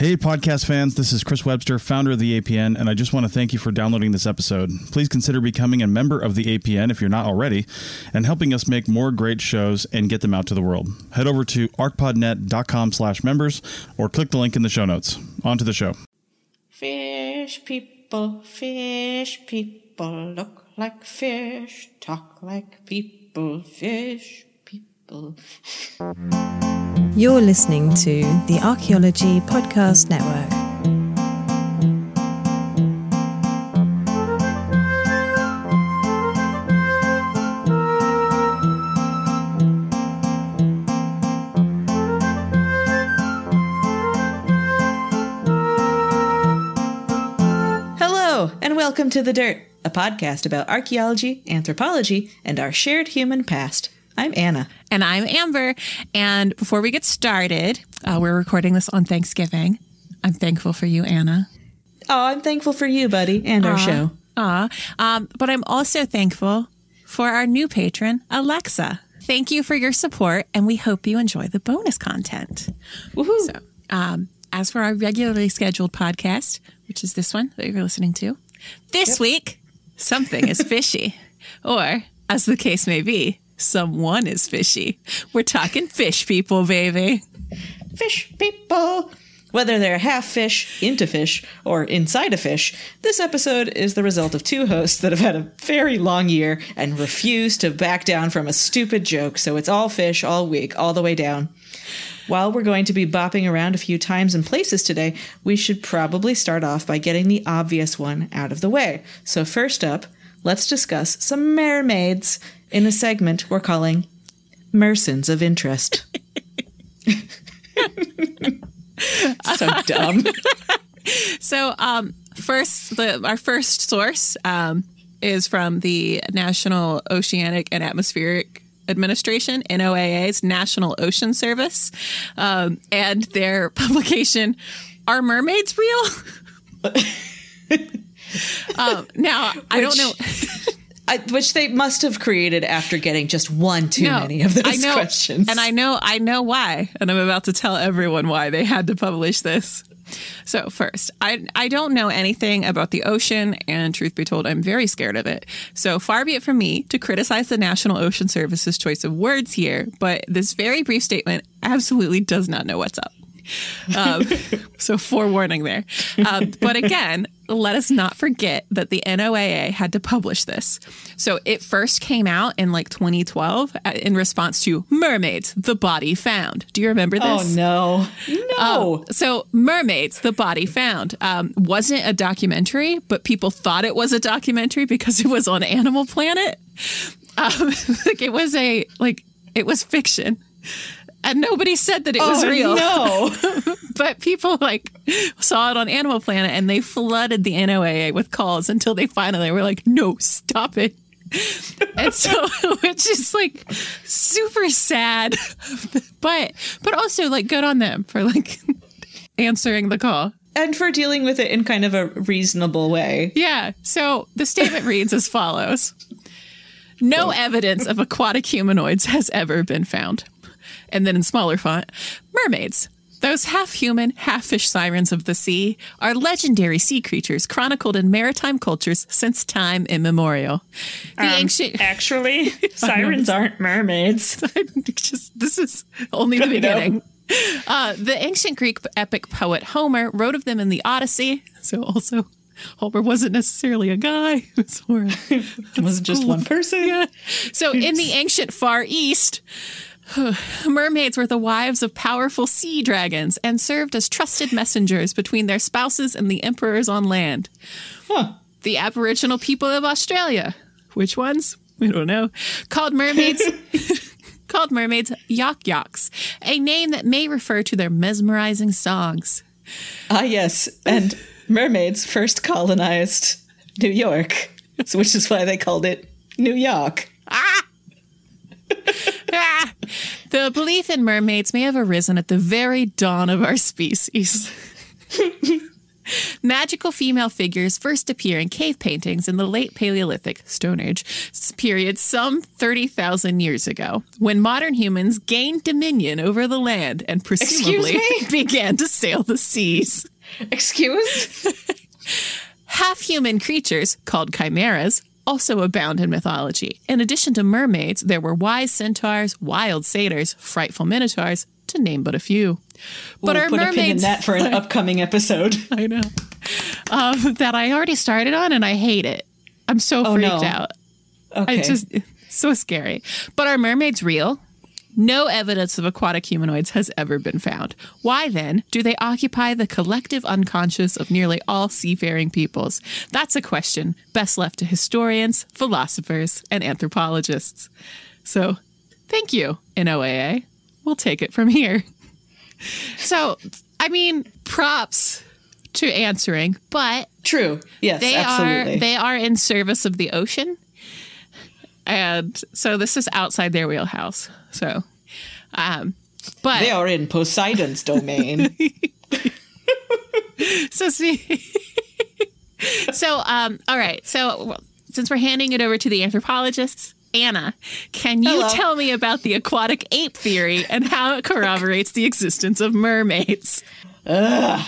Hey, podcast fans, this is Chris Webster, founder of the APN, and I just want to thank you for downloading this episode. Please consider becoming a member of the APN if you're not already, and helping us make more great shows and get them out to the world. Head over to arcpodnet.com slash members or click the link in the show notes. On to the show. Fish people, fish people, look like fish, talk like people, fish people. You're listening to the Archaeology Podcast Network. Hello, and welcome to The Dirt, a podcast about archaeology, anthropology, and our shared human past. I'm Anna. And I'm Amber. And before we get started, uh, we're recording this on Thanksgiving. I'm thankful for you, Anna. Oh, I'm thankful for you, buddy, and our show. Aw. Um, but I'm also thankful for our new patron, Alexa. Thank you for your support, and we hope you enjoy the bonus content. Woohoo! So, um, as for our regularly scheduled podcast, which is this one that you're listening to, this week, something is fishy. Or, as the case may be, someone is fishy. We're talking fish people, baby. fish people. Whether they're half fish, into fish, or inside a fish, this episode is the result of two hosts that have had a very long year and refuse to back down from a stupid joke, so it's all fish all week, all the way down. While we're going to be bopping around a few times and places today, we should probably start off by getting the obvious one out of the way. So, first up, let's discuss some mermaids in a segment we're calling Mersons of Interest. so dumb. So, um, first, the our first source um, is from the National Oceanic and Atmospheric Administration (NOAA's) National Ocean Service, um, and their publication "Are Mermaids Real?" um, now, I don't know. I, which they must have created after getting just one too No, many of those I know, questions. And I know I know why, and I'm about to tell everyone why they had to publish this. So first, I I don't know anything about the ocean, and truth be told, I'm very scared of it. So far be it from me to criticize the National Ocean Service's choice of words here, but this very brief statement absolutely does not know what's up. Um, so forewarning there. Um, but again, let us not forget that the NOAA had to publish this. So it first came out in like 2012 uh, in response to Mermaids, the body found. Do you remember this? oh no, no. Um, so, Mermaids, the body found, um, wasn't a documentary, but people thought it was a documentary because it was on Animal Planet. Um, like it was a like it was fiction, and nobody said that it was oh, real. No, But people like saw it on Animal Planet, and they flooded the NOAA with calls until they finally were like, "No, stop it." and so which is like super sad but but also like good on them for like answering the call and for dealing with it in kind of a reasonable way. yeah so the statement reads as follows no evidence of aquatic humanoids has ever been found and then in smaller font mermaids those half human, half fish sirens of the sea are legendary sea creatures chronicled in maritime cultures since time immemorial. The ancient Actually, sirens aren't mermaids. just this is only the beginning. Uh, the ancient Greek epic poet Homer wrote of them in the Odyssey. So also, Homer wasn't necessarily a guy. It was more. It wasn't just one person. Yeah. So in the ancient Far East, mermaids were the wives of powerful sea dragons and served as trusted messengers between their spouses and the emperors on land. Huh. The Aboriginal people of Australia, which ones? We don't know, called mermaids. Called mermaids yawkyawks, a name that may refer to their mesmerizing songs. Ah, yes. And mermaids first colonized New York, which is why they called it New York. Ah! The belief in mermaids may have arisen at the very dawn of our species. Magical female figures first appear in cave paintings in the late Paleolithic Stone Age period some 30,000 years ago, when modern humans gained dominion over the land and presumably began to sail the seas. Excuse? Half human creatures, called chimeras, also abound in mythology. In addition to mermaids, there were wise centaurs, wild satyrs, frightful minotaurs, to name but a few. But we'll our put a pin in mermaids, that for an upcoming episode. I know, um, that I already started on and I hate it. I'm so Oh, freaked no. out. Okay. It's just so scary. But are mermaids real? No evidence of aquatic humanoids has ever been found. Why then do they occupy the collective unconscious of nearly all seafaring peoples? That's a question best left to historians, philosophers, and anthropologists. So, thank you, NOAA. We'll take it from here. So, I mean, props to answering, but True. Yes, they absolutely. are they are in service of the ocean and so this is outside their wheelhouse so um but They are in Poseidon's domain. so see so um all right so since we're handing it over to the anthropologists Anna, can you Hello. tell me about the aquatic ape theory and how it corroborates the existence of mermaids? Ugh.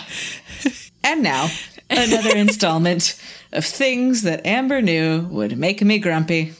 and now, another installment of things that Amber knew would make me grumpy.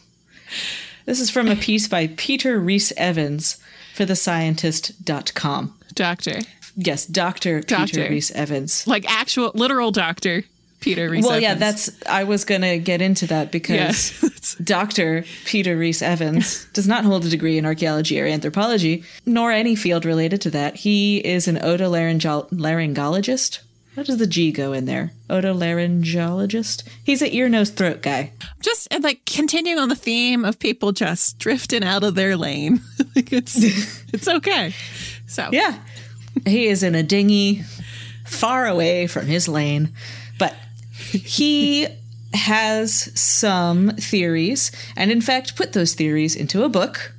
This is from a piece by Peter Rhys Evans for thescientist.com. Doctor. Yes, Dr. Doctor. Peter Rhys Evans. Like actual literal doctor Peter Rhys Evans. Well, yeah, that's I was going to get into that because Yes. Dr. Peter Reese Evans does not hold a degree in archaeology or anthropology, nor any field related to that. He is an otolaryngologist. How does the G go in there? Otolaryngologist? He's an ear, nose, throat guy. just and, like continuing on the theme of people just drifting out of their lane. like it's it's okay. So Yeah. he is in a dinghy far away from his lane. But he has some theories, and in fact, put those theories into a book,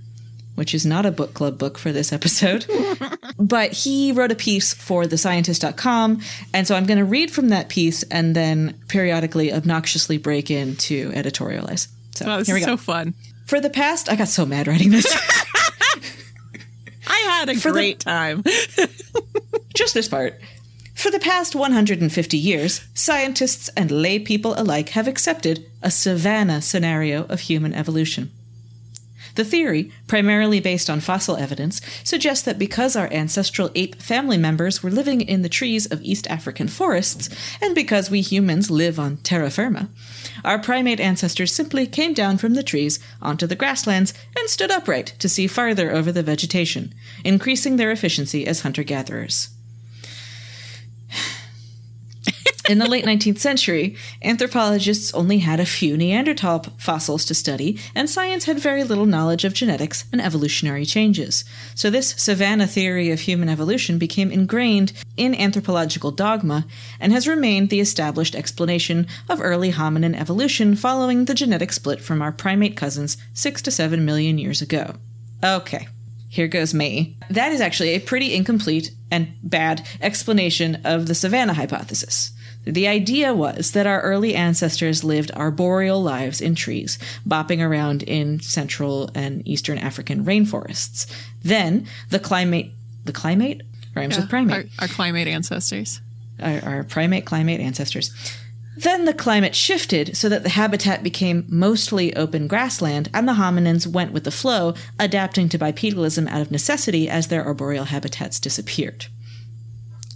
which is not a book club book for this episode. but he wrote a piece for thescientist.com. And so I'm going to read from that piece and then periodically obnoxiously break in to editorialize. So oh, this here we is go. so fun. For the past, I got so mad writing this. I had a the- great time. Just this part. For the past 150 years, scientists and lay people alike have accepted a savanna scenario of human evolution. The theory, primarily based on fossil evidence, suggests that because our ancestral ape family members were living in the trees of East African forests, and because we humans live on terra firma, our primate ancestors simply came down from the trees onto the grasslands and stood upright to see farther over the vegetation, increasing their efficiency as hunter gatherers. In the late 19th century, anthropologists only had a few Neanderthal fossils to study, and science had very little knowledge of genetics and evolutionary changes. So, this savanna theory of human evolution became ingrained in anthropological dogma and has remained the established explanation of early hominin evolution following the genetic split from our primate cousins six to seven million years ago. Okay. Here goes me. That is actually a pretty incomplete and bad explanation of the savanna hypothesis. The idea was that our early ancestors lived arboreal lives in trees, bopping around in central and eastern African rainforests. Then the climate, the climate rhymes with primate Our, our climate ancestors. our, our primate climate ancestors. Then the climate shifted so that the habitat became mostly open grassland, and the hominins went with the flow, adapting to bipedalism out of necessity as their arboreal habitats disappeared.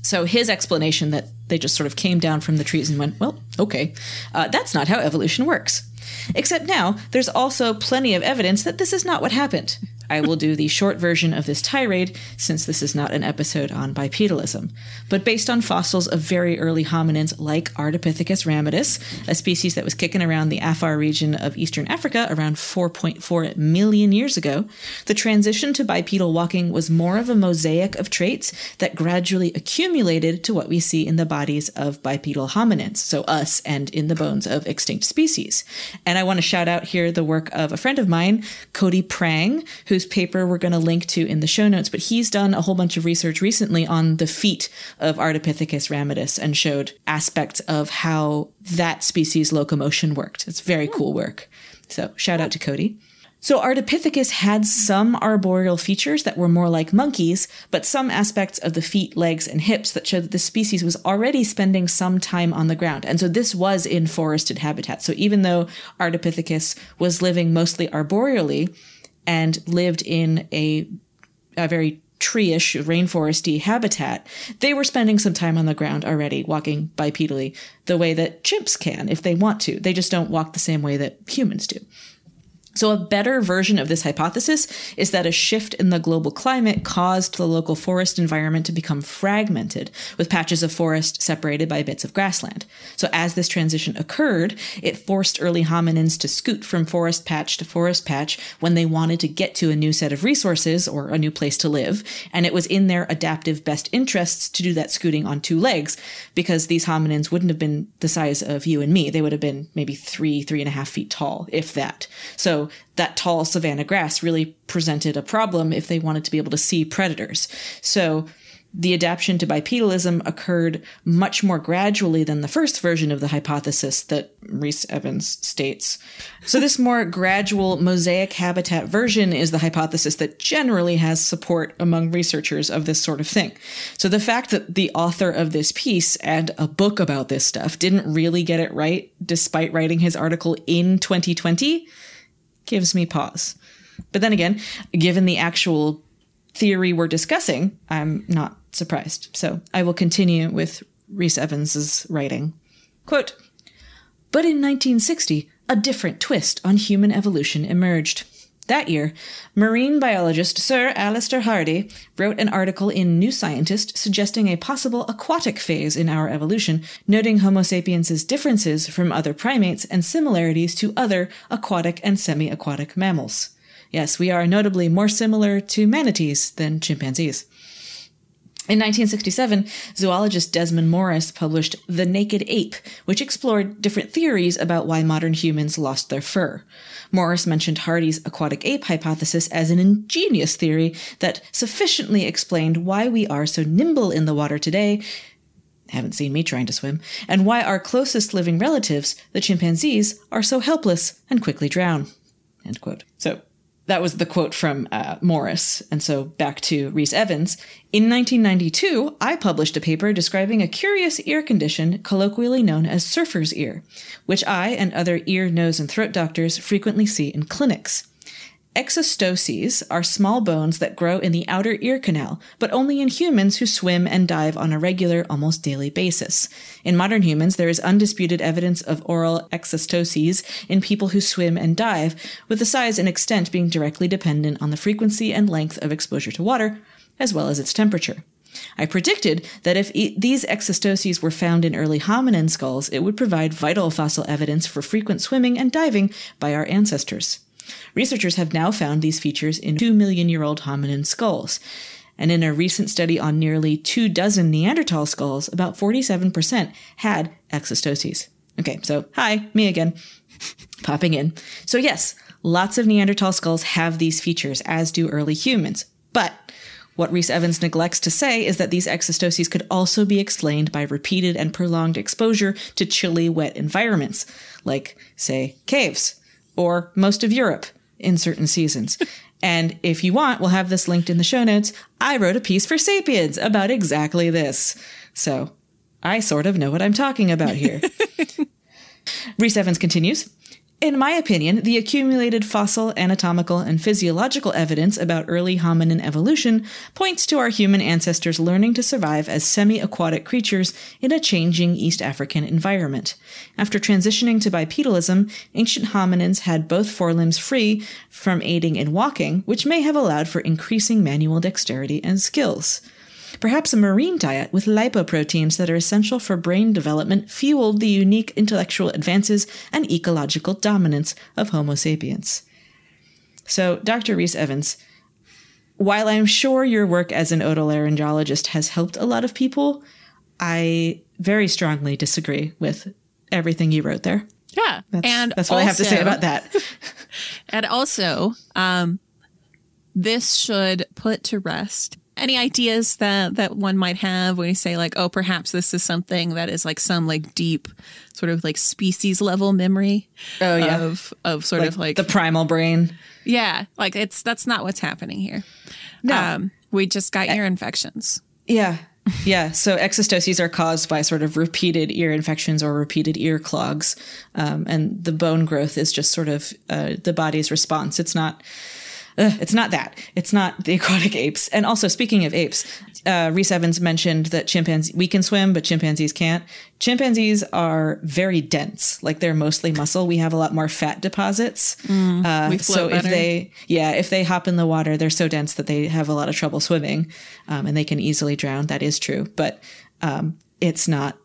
So his explanation that they just sort of came down from the trees and went, well, okay, uh, that's not how evolution works. Except now, there's also plenty of evidence that this is not what happened. I will do the short version of this tirade since this is not an episode on bipedalism. But based on fossils of very early hominins like Ardipithecus ramidus, a species that was kicking around the Afar region of eastern Africa around 4.4 million years ago, the transition to bipedal walking was more of a mosaic of traits that gradually accumulated to what we see in the bodies of bipedal hominins, so us, and in the bones of extinct species. And I want to shout out here the work of a friend of mine, Cody Prang, who's whose paper we're going to link to in the show notes, but he's done a whole bunch of research recently on the feet of Ardipithecus ramidus and showed aspects of how that species locomotion worked. It's very hmm. cool work. So shout out to Cody. So Ardipithecus had some arboreal features that were more like monkeys, but some aspects of the feet, legs, and hips that showed that the species was already spending some time on the ground. And so this was in forested habitat. So even though Ardipithecus was living mostly arboreally and lived in a, a very tree-ish, rainforesty habitat, they were spending some time on the ground already, walking bipedally, the way that chimps can if they want to. They just don't walk the same way that humans do. So, a better version of this hypothesis is that a shift in the global climate caused the local forest environment to become fragmented, with patches of forest separated by bits of grassland. So, as this transition occurred, it forced early hominins to scoot from forest patch to forest patch when they wanted to get to a new set of resources or a new place to live. And it was in their adaptive best interests to do that scooting on two legs, because these hominins wouldn't have been the size of you and me. They would have been maybe three, three and a half feet tall, if that. So, that tall savanna grass really presented a problem if they wanted to be able to see predators. So the adaptation to bipedalism occurred much more gradually than the first version of the hypothesis that Rhys Evans states. So, this more gradual mosaic habitat version is the hypothesis that generally has support among researchers of this sort of thing. So, the fact that the author of this piece and a book about this stuff didn't really get it right, despite writing his article in 2020, gives me pause. But then again, given the actual theory we're discussing, I'm not surprised. So I will continue with Rhys Evans's writing. Quote, but in 1960, a different twist on human evolution emerged. That year, marine biologist Sir Alister Hardy wrote an article in New Scientist suggesting a possible aquatic phase in our evolution, noting Homo sapiens' differences from other primates and similarities to other aquatic and semi aquatic mammals. Yes, we are notably more similar to manatees than chimpanzees. In 1967, zoologist Desmond Morris published The Naked Ape, which explored different theories about why modern humans lost their fur. Morris mentioned Hardy's aquatic ape hypothesis as an ingenious theory that sufficiently explained why we are so nimble in the water today. Haven't seen me trying to swim, and why our closest living relatives, the chimpanzees, are so helpless and quickly drown. End quote. So, that was the quote from uh, Morris. And so back to Rhys Evans. In 1992, I published a paper describing a curious ear condition colloquially known as surfer's ear, which I and other ear, nose, and throat doctors frequently see in clinics. Exostoses are small bones that grow in the outer ear canal, but only in humans who swim and dive on a regular, almost daily basis. In modern humans, there is undisputed evidence of aural exostoses in people who swim and dive, with the size and extent being directly dependent on the frequency and length of exposure to water, as well as its temperature. I predicted that if e- these exostoses were found in early hominin skulls, it would provide vital fossil evidence for frequent swimming and diving by our ancestors. Researchers have now found these features in 2 million year old hominin skulls. And in a recent study on nearly two dozen Neanderthal skulls, about 47% had exostoses. Okay, so hi, me again, popping in. So, yes, lots of Neanderthal skulls have these features, as do early humans. But what Rhys Evans neglects to say is that these exostoses could also be explained by repeated and prolonged exposure to chilly, wet environments, like, say, caves, or most of Europe in certain seasons. and if you want, we'll have this linked in the show notes. I wrote a piece for Sapiens about exactly this. So I sort of know what I'm talking about here. Rhys Evans continues. In my opinion, the accumulated fossil, anatomical, and physiological evidence about early hominin evolution points to our human ancestors learning to survive as semi aquatic creatures in a changing East African environment. After transitioning to bipedalism, ancient hominins had both forelimbs free from aiding in walking, which may have allowed for increasing manual dexterity and skills. Perhaps a marine diet with lipoproteins that are essential for brain development fueled the unique intellectual advances and ecological dominance of Homo sapiens. So, Dr. Rhys Evans, while I'm sure your work as an otolaryngologist has helped a lot of people, I very strongly disagree with everything you wrote there. Yeah. That's, and that's what I have to say about that. and also, um, this should put to rest any ideas that that one might have when you say like oh perhaps this is something that is like some like deep sort of like species level memory Oh, yeah. of of sort of like the primal brain. yeah like it's that's not what's happening here No. um we just got ear infections Yeah. Yeah. So exostoses are caused by sort of repeated ear infections or repeated ear clogs. Um, and the bone growth is just sort of uh, the body's response. It's not. Uh, it's not that. It's not the aquatic apes. And also, speaking of apes, uh, Rhys Evans mentioned that chimpanzees we can swim, but chimpanzees can't. Chimpanzees are very dense. Like they're mostly muscle. We have a lot more fat deposits. Uh, we so float if they, yeah, if they hop in the water, they're so dense that they have a lot of trouble swimming, um, and they can easily drown. That is true, but um, it's not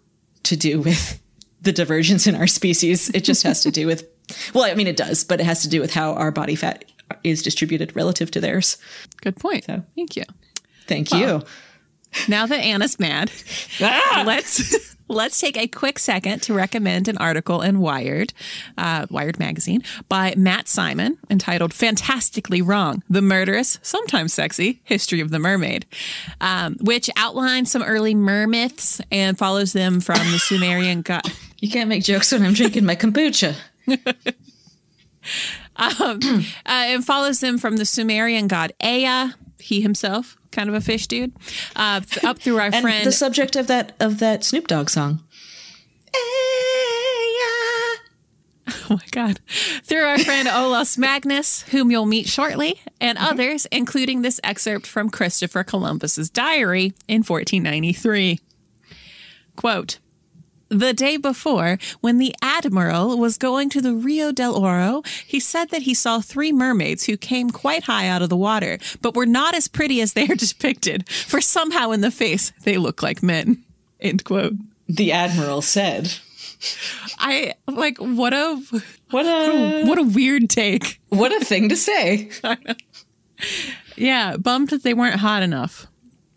to do with the divergence in our species. It just has to do with, well, I mean, it does, but it has to do with how our body fat is distributed relative to theirs. good point So- thank you Thank you. now that anna's mad Ah! let's let's take a quick second to recommend an article in Wired, uh, Wired magazine by Matt Simon entitled "Fantastically Wrong: The Murderous, Sometimes Sexy History of the Mermaid," um, which outlines some early mermyths and follows them from the Sumerian god. You can't make jokes when I'm drinking my kombucha. Uh, and follows them from the Sumerian god Ea, he himself, kind of a fish dude, uh, up through our And friend the subject of that of that Snoop Dogg song. Ea. Oh my God. Through our friend Olaus Magnus, whom you'll meet shortly, and others, including this excerpt from Christopher Columbus's diary in 1493. Quote, the day before, when the admiral was going to the Rio del Oro, he said that he saw three mermaids who came quite high out of the water, but were not as pretty as they are depicted, for somehow in the face they look like men. End quote. The admiral said. I like what a What a what a weird take. what a thing to say. Yeah, bummed that they weren't hot enough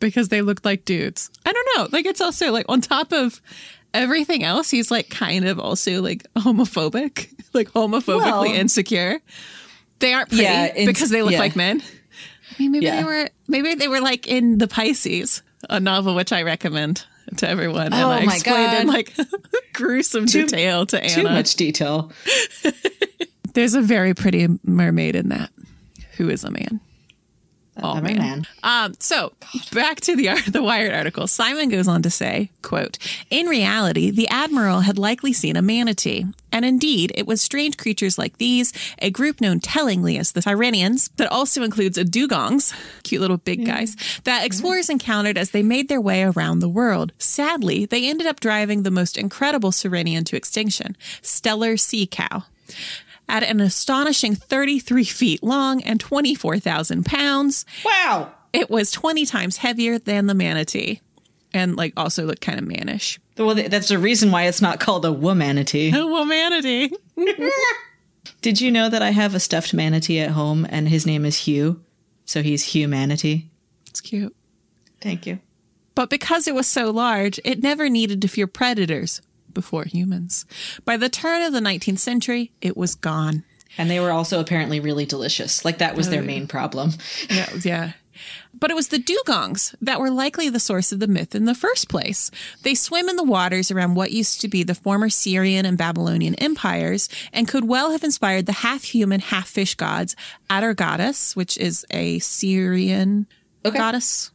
because they looked like dudes. I don't know. Like it's also like on top of everything else, he's like kind of also like homophobic, like homophobically Well- insecure. They aren't pretty Yeah, because they look yeah. like men. I mean, maybe Yeah. they were maybe they were like in the Pisces, a novel which I recommend to everyone, and Oh I my explained in God. like gruesome detail to Anna. Too much detail. There's a very pretty mermaid in that who is a man. I'm man. man. Um, so back to the the Wired article. Simon goes on to say, "quote In reality, the admiral had likely seen a manatee, and indeed, it was strange creatures like these, a group known tellingly as the Sirenians, that also includes a dugongs, cute little big guys, that explorers encountered as they made their way around the world. Sadly, they ended up driving the most incredible Sirenian to extinction, Steller Sea Cow." At an astonishing 33 feet long and 24,000 pounds, Wow. it was 20 times heavier than the manatee and like also looked kind of mannish. Well, that's the reason why it's not called a womanatee. well, manatee. Did you know that I have a stuffed manatee at home and his name is Hugh? So he's humanity. It's cute. Thank you. But because it was so large, it never needed to fear predators before humans. By the turn of the 19th century, it was gone. And they were also apparently really delicious. Like that was their uh, main problem. Yeah, yeah. But it was the dugongs that were likely the source of the myth in the first place. They swim in the waters around what used to be the former Syrian and Babylonian empires and could well have inspired the half human, half fish gods Atargatis, which is a Syrian Okay. goddess,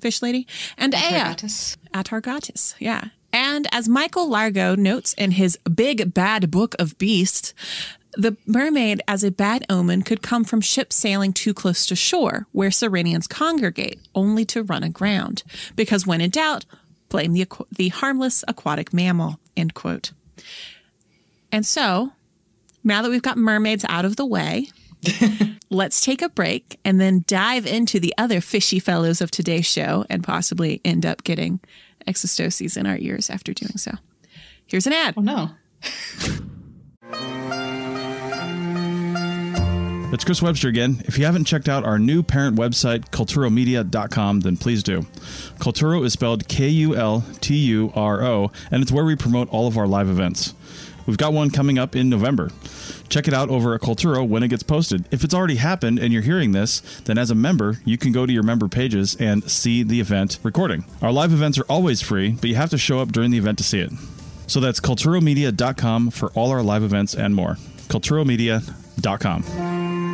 fish lady, and Ea. Atargatis. Atargatis, yeah. And as Michael Largo notes in his Big Bad Book of Beasts, the mermaid as a bad omen could come from ships sailing too close to shore, where Sirenians congregate, only to run aground. Because when in doubt, blame the, the harmless aquatic mammal, end quote. And so, now that we've got mermaids out of the way, let's take a break and then dive into the other fishy fellows of today's show and possibly end up getting exostoses in our ears after doing so. Here's an ad. Oh no. It's Chris Webster again. If you haven't checked out our new parent website, kulturomedia.com, then please do. Kulturo is spelled K U L T U R O, and it's where we promote all of our live events. We've got one coming up in November. Check it out over at Kulturo when it gets posted. If it's already happened and you're hearing this, then as a member, you can go to your member pages and see the event recording. Our live events are always free, but you have to show up during the event to see it. So that's kulturomedia.com for all our live events and more. kulturomedia.com.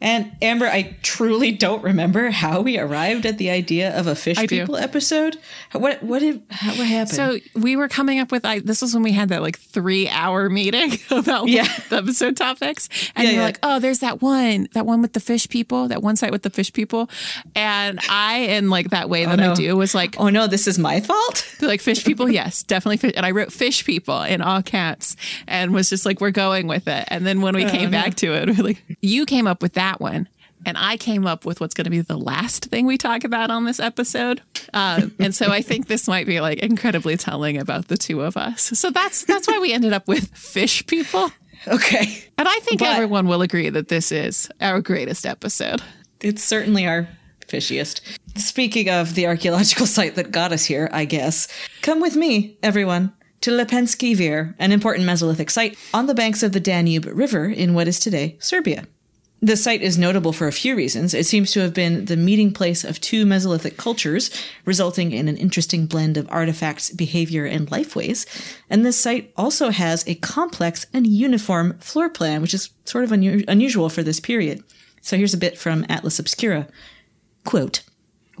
And Amber, I truly don't remember how we arrived at the idea of a fish I do. people episode. What what did how, what happened? So we were coming up with I, this was when we had that like three hour meeting about Yeah. the episode topics, and Yeah, you're yeah. like, oh, there's that one, that one with the fish people, that one site with the fish people, and I in like that way oh, that no. I do was like, oh no, this is my fault. like fish people, yes, definitely, fish. and I wrote fish people in all caps, and was just like, we're going with it, and then when we oh, came back to it, we're like, you came up with that one. And I came up with what's going to be the last thing we talk about on this episode, um, and so I think this might be like incredibly telling about the two of us. So that's that's why we ended up with fish people, Okay. and I think But- everyone will agree that this is our greatest episode. It's certainly our fishiest. Speaking of the archaeological site that got us here, I guess, come with me, everyone, to Lepenski Vir, an important Mesolithic site on the banks of the Danube River in what is today Serbia. The site is notable for a few reasons. It seems to have been the meeting place of two Mesolithic cultures, resulting in an interesting blend of artifacts, behavior, and lifeways. And this site also has a complex and uniform floor plan, which is sort of unu- unusual for this period. So here's a bit from Atlas Obscura. Quote,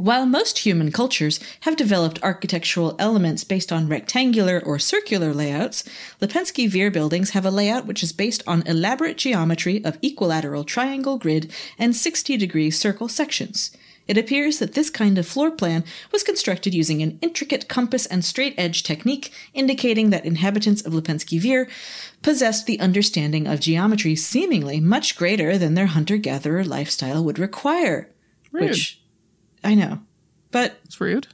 while most human cultures have developed architectural elements based on rectangular or circular layouts, Lepenski Vir buildings have a layout which is based on elaborate geometry of equilateral triangle grid and 60 degree circle sections. It appears that this kind of floor plan was constructed using an intricate compass and straight edge technique, indicating that inhabitants of Lepenski Vir possessed the understanding of geometry seemingly much greater than their hunter gatherer lifestyle would require. Which I know. But It's rude.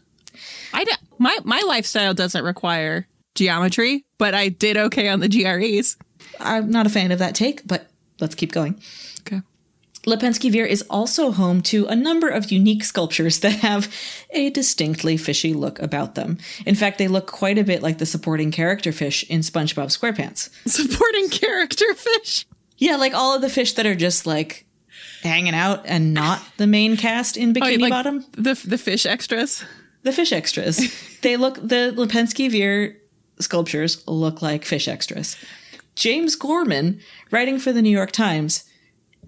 I d- my my lifestyle doesn't require geometry, but I did okay on the GREs. I'm not a fan of that take, but let's keep going. Okay. Lepenski Vir is also home to a number of unique sculptures that have a distinctly fishy look about them. In fact, they look quite a bit like the supporting character fish in SpongeBob SquarePants. Supporting character fish. Yeah, like all of the fish that are just like hanging out and not the main cast in oh, Bikini Oh, like Bottom. the the fish extras. The fish extras. they look the Lepenski Vir sculptures look like fish extras. James Gorman, writing for the New York Times,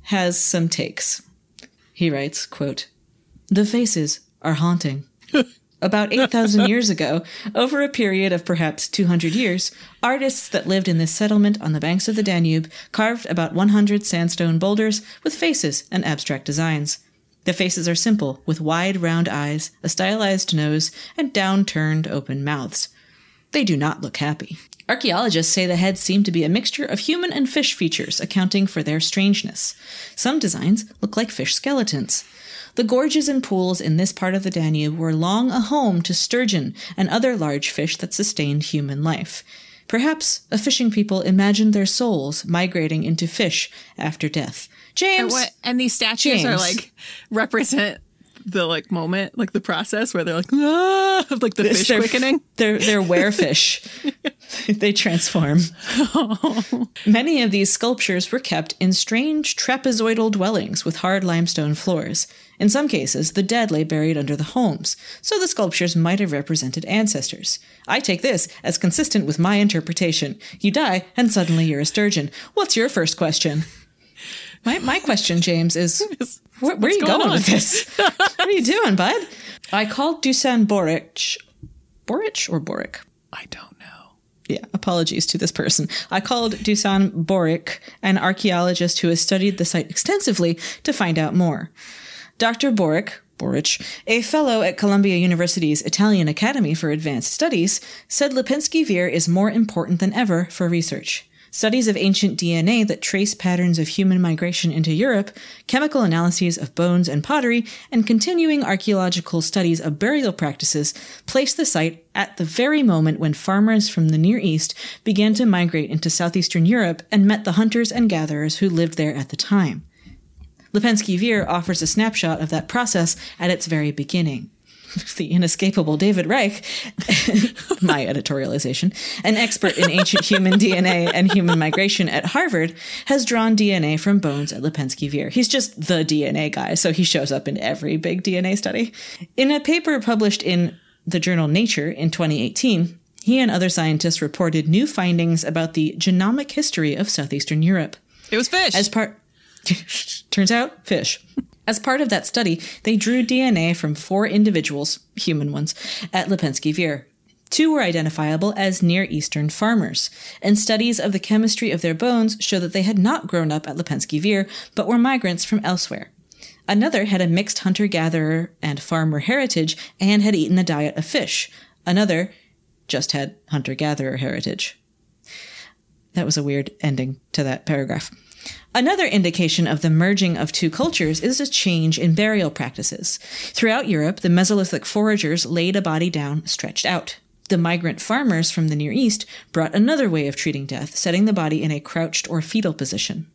has some takes. He writes, quote, The faces are haunting. About 8,000 years ago, over a period of perhaps 200 years, artists that lived in this settlement on the banks of the Danube carved about 100 sandstone boulders with faces and abstract designs. The faces are simple, with wide, round eyes, a stylized nose, and down-turned, open mouths. They do not look happy. Archaeologists say the heads seem to be a mixture of human and fish features, accounting for their strangeness. Some designs look like fish skeletons. The gorges and pools in this part of the Danube were long a home to sturgeon and other large fish that sustained human life. Perhaps a fishing people imagined their souls migrating into fish after death. James, And what? And these statues are like represent the like moment, like the process where they're like, ah, like the fish they're, quickening. They're they're werefish. they transform. Many of these sculptures were kept in strange trapezoidal dwellings with hard limestone floors. In some cases, the dead lay buried under the homes, so the sculptures might have represented ancestors. I take this as consistent with my interpretation. You die, and suddenly you're a sturgeon. What's your first question? My, my question, James, is where, where are you going going with this? what are you doing, bud? I called Dusan Boric Boric or Boric? I don't know. Yeah, apologies to this person. I called Dusan Boric, an archaeologist who has studied the site extensively, to find out more. Dr. Boric, Boric, a fellow at Columbia University's Italian Academy for Advanced Studies, said Lepenski Vir is more important than ever for research. Studies of ancient DNA that trace patterns of human migration into Europe, chemical analyses of bones and pottery, and continuing archaeological studies of burial practices place the site at the very moment when farmers from the Near East began to migrate into southeastern Europe and met the hunters and gatherers who lived there at the time. Lepenski Vir offers a snapshot of that process at its very beginning. The inescapable David Reich, my editorialization, an expert in ancient human DNA and human migration at Harvard, has drawn DNA from bones at Lipensky Vir. He's just the DNA guy, so he shows up in every big DNA study. In a paper published in the journal Nature in 2018, he and other scientists reported new findings about the genomic history of southeastern Europe. It was fish. As part turns out fish. As part of that study, they drew DNA from four individuals, human ones, at Lepenski Vir. Two were identifiable as Near Eastern farmers, and studies of the chemistry of their bones show that they had not grown up at Lepenski Vir, but were migrants from elsewhere. Another had a mixed hunter gatherer and farmer heritage and had eaten a diet of fish. Another just had hunter gatherer heritage. That was a weird ending to that paragraph. Another indication of the merging of two cultures is a change in burial practices. Throughout Europe, the Mesolithic foragers laid a body down stretched out. The migrant farmers from the Near East brought another way of treating death, setting the body in a crouched or fetal position.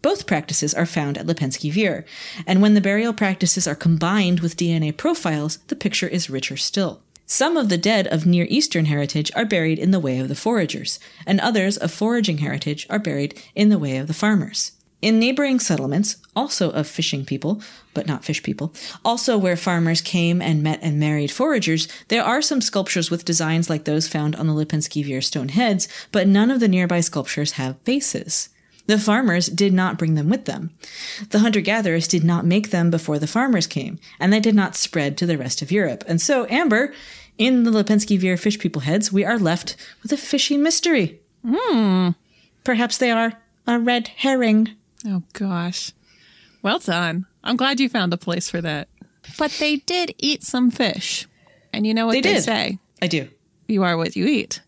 Both practices are found at Lepenski Vir, and when the burial practices are combined with DNA profiles, the picture is richer still. Some of the dead of Near Eastern heritage are buried in the way of the foragers, and others of foraging heritage are buried in the way of the farmers. In neighboring settlements, also of fishing people, but not fish people, also where farmers came and met and married foragers, there are some sculptures with designs like those found on the Lepenski Vir stone heads, but none of the nearby sculptures have faces. The farmers did not bring them with them. The hunter gatherers did not make them before the farmers came, and they did not spread to the rest of Europe. And so, Amber, in the Lepenski Vir fish people heads, we are left with a fishy mystery. Hmm. Perhaps they are a red herring. oh gosh. Well done. I'm glad you found a place for that. But they did eat some fish. And you know what They they, did. say? I do. You are what you eat.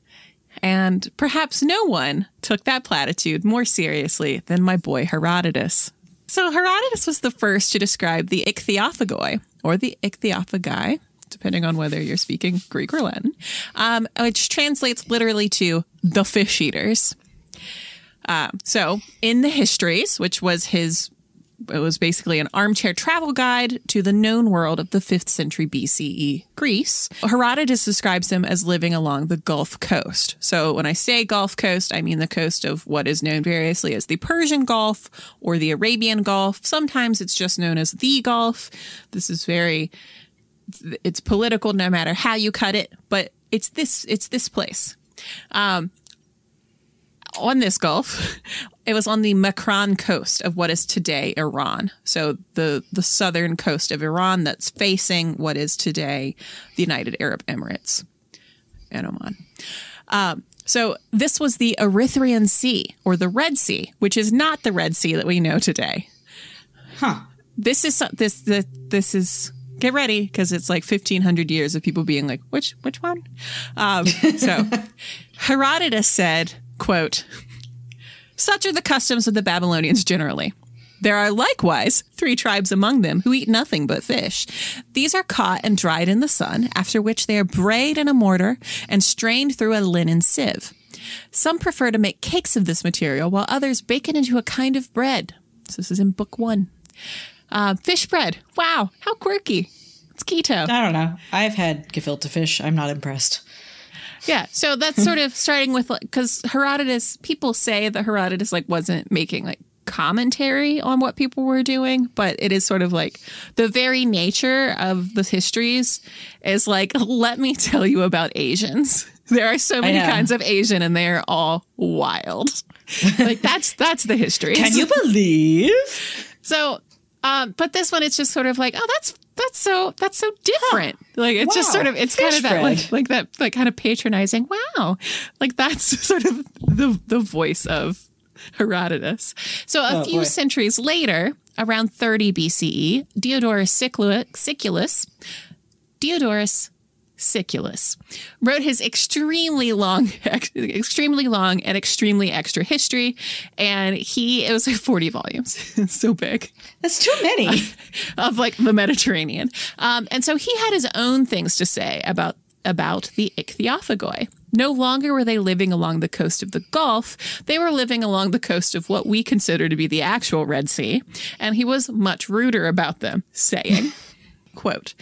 And perhaps no one took that platitude more seriously than my boy Herodotus. So Herodotus was the first to describe the ichthyophagoi, or the ichthyophagi, depending on whether you're speaking Greek or Latin, um, which translates literally to the fish eaters. Uh, so in the histories, which was his it was basically an armchair travel guide to the known world of the 5th century BCE Greece. Herodotus describes him as living along the Gulf Coast. So when I say Gulf Coast, I mean the coast of what is known variously as the Persian Gulf or the Arabian Gulf. Sometimes it's just known as the Gulf. This is very it's political no matter how you cut it, but it's this it's this place. Um, on this Gulf, it was on the Makran coast of what is today Iran. So the the southern coast of Iran that's facing what is today the United Arab Emirates and Oman. Um, so this was the Erythraean Sea or the Red Sea, which is not the Red Sea that we know today. Huh. This is this this, this is get ready because it's like 1500 years of people being like which which one um, so herodotus said quote such are the customs of the babylonians generally there are likewise three tribes among them who eat nothing but fish. These are caught and dried in the sun, after which they are brayed in a mortar and strained through a linen sieve. Some prefer to make cakes of this material, while others bake it into a kind of bread. So this is in book one. Uh, fish bread. Wow, how quirky. It's keto. I don't know. I've had gefilte fish. I'm not impressed. Yeah, so that's sort of starting with because Herodotus. People say that Herodotus like wasn't making like commentary on what people were doing, but it is sort of like the very nature of the histories is like, let me tell you about Asians. There are so many kinds of Asian, and they are all wild. like that's that's the history. Can you believe? So, um, but this one, it's just sort of like, oh, that's that's so that's so different. Like it's just sort of it's kind of that bread. like like that like kind of patronizing. Wow, like that's sort of the the voice of Herodotus. So a Oh, few boy. centuries later, around 30 BCE, Diodorus Siculus, Diodorus Siculus wrote his extremely long, ex- extremely long and extremely extra history, and he it was like 40 volumes, so big That's too many. of like the Mediterranean. Um, and so he had his own things to say about about the ichthyophagoi. No longer were they living along the coast of the Gulf, they were living along the coast of what we consider to be the actual Red Sea, and he was much ruder about them, saying, quote,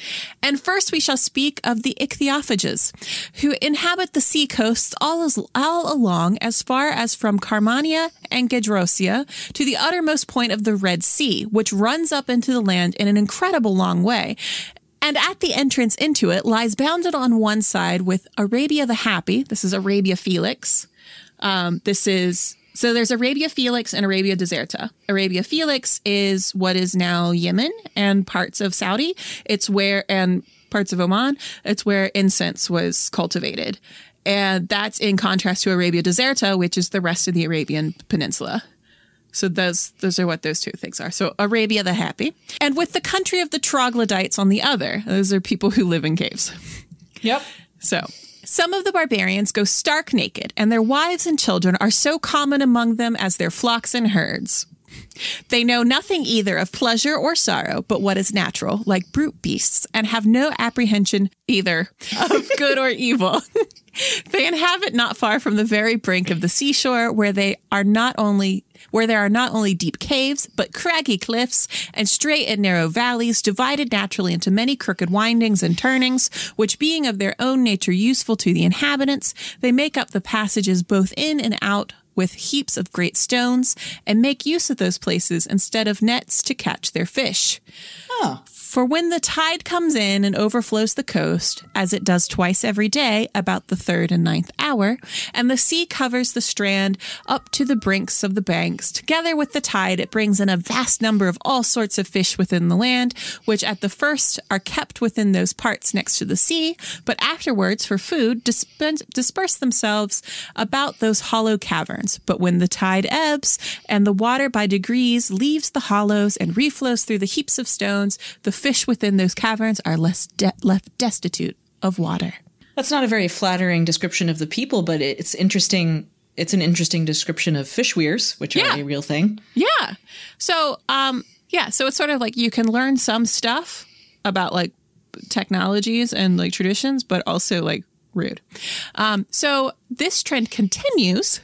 And first we shall speak of the ichthyophages, who inhabit the sea coasts all, as, all along as far as from Carmania and Gedrosia to the uttermost point of the Red Sea, which runs up into the land in an incredible long way. And at the entrance into it lies bounded on one side with Arabia the Happy. This is Arabia Felix. Um, this is so there's Arabia Felix and Arabia Deserta. Arabia Felix is what is now Yemen and parts of Saudi. It's where and parts of Oman. It's where incense was cultivated. And that's in contrast to Arabia Deserta, which is the rest of the Arabian Peninsula. So those those are what those two things are. So Arabia the Happy, and with the country of the troglodytes on the other. Those are people who live in caves. yep. So, some of the barbarians go stark naked, and their wives and children are so common among them as their flocks and herds. They know nothing either of pleasure or sorrow, but what is natural, like brute beasts, and have no apprehension either of good or evil. they inhabit not far from the very brink of the seashore, where they are not only where there are not only deep caves, but craggy cliffs and straight and narrow valleys, divided naturally into many crooked windings and turnings, which being of their own nature useful to the inhabitants, they make up the passages both in and out with heaps of great stones, and make use of those places instead of nets to catch their fish. Oh. For when the tide comes in and overflows the coast, as it does twice every day, about the third and ninth hour, and the sea covers the strand up to the brinks of the banks, together with the tide, it brings in a vast number of all sorts of fish within the land, which at the first are kept within those parts next to the sea, but afterwards, for food, disperse themselves about those hollow caverns. But when the tide ebbs, and the water by degrees leaves the hollows and reflows through the heaps of stones, the fish within those caverns are less de- left destitute of water. That's not a very flattering description of the people, but it's interesting. It's an interesting description of fish weirs, which Yeah. are a real thing. Yeah. So, um, yeah. So it's sort of like you can learn some stuff about like technologies and like traditions, but also like rude. Um, so this trend continues.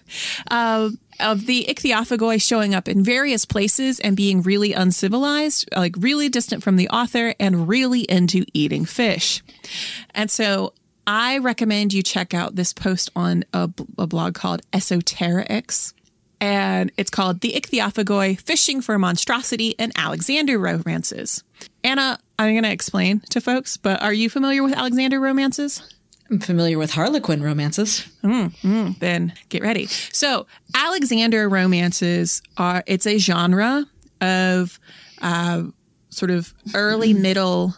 Uh, of the ichthyophagoi showing up in various places and being really uncivilized, like really distant from the author and really into eating fish. And so I recommend you check out this post on a, a blog called EsoterX. And it's called The Ichthyophagoi Fishing for Monstrosity and Alexander Romances. Anna, I'm going to explain to folks, but are you familiar with Alexander romances? I'm familiar with Harlequin romances. then get ready. So, Alexander romances are it's a genre of uh, sort of early middle,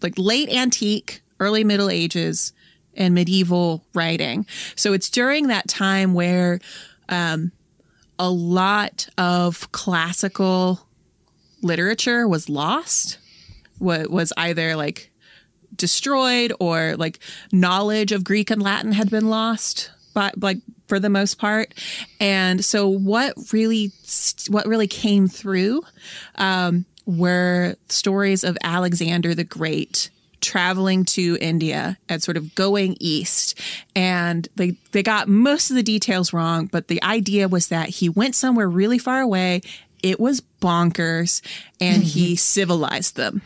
like late antique, early middle ages, and medieval writing. So it's during that time where um, a lot of classical literature was lost. Wa- was either like destroyed or like knowledge of Greek and Latin had been lost but like for the most part. And so what really what really came through um, were stories of Alexander the Great traveling to India and sort of going east. And they they got most of the details wrong but the idea was that he went somewhere really far away. It was bonkers and he civilized them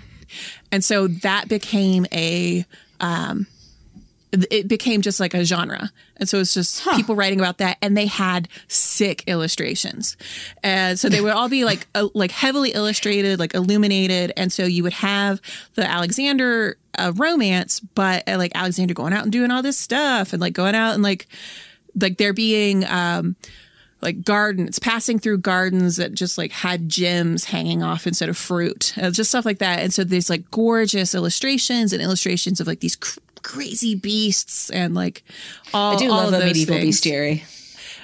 and so that became a um, it became just like a genre. And so it's just people writing about that and they had sick illustrations. And so they would all be like uh, like heavily illustrated like illuminated. And so you would have the alexander uh, romance but uh, like alexander going out and doing all this stuff and like going out and like like there being um like gardens, passing through gardens that just like had gems hanging off instead of fruit, uh, just stuff like that. And so there's like gorgeous illustrations and illustrations of like these cr- crazy beasts and like all. I do all love of a medieval things. bestiary.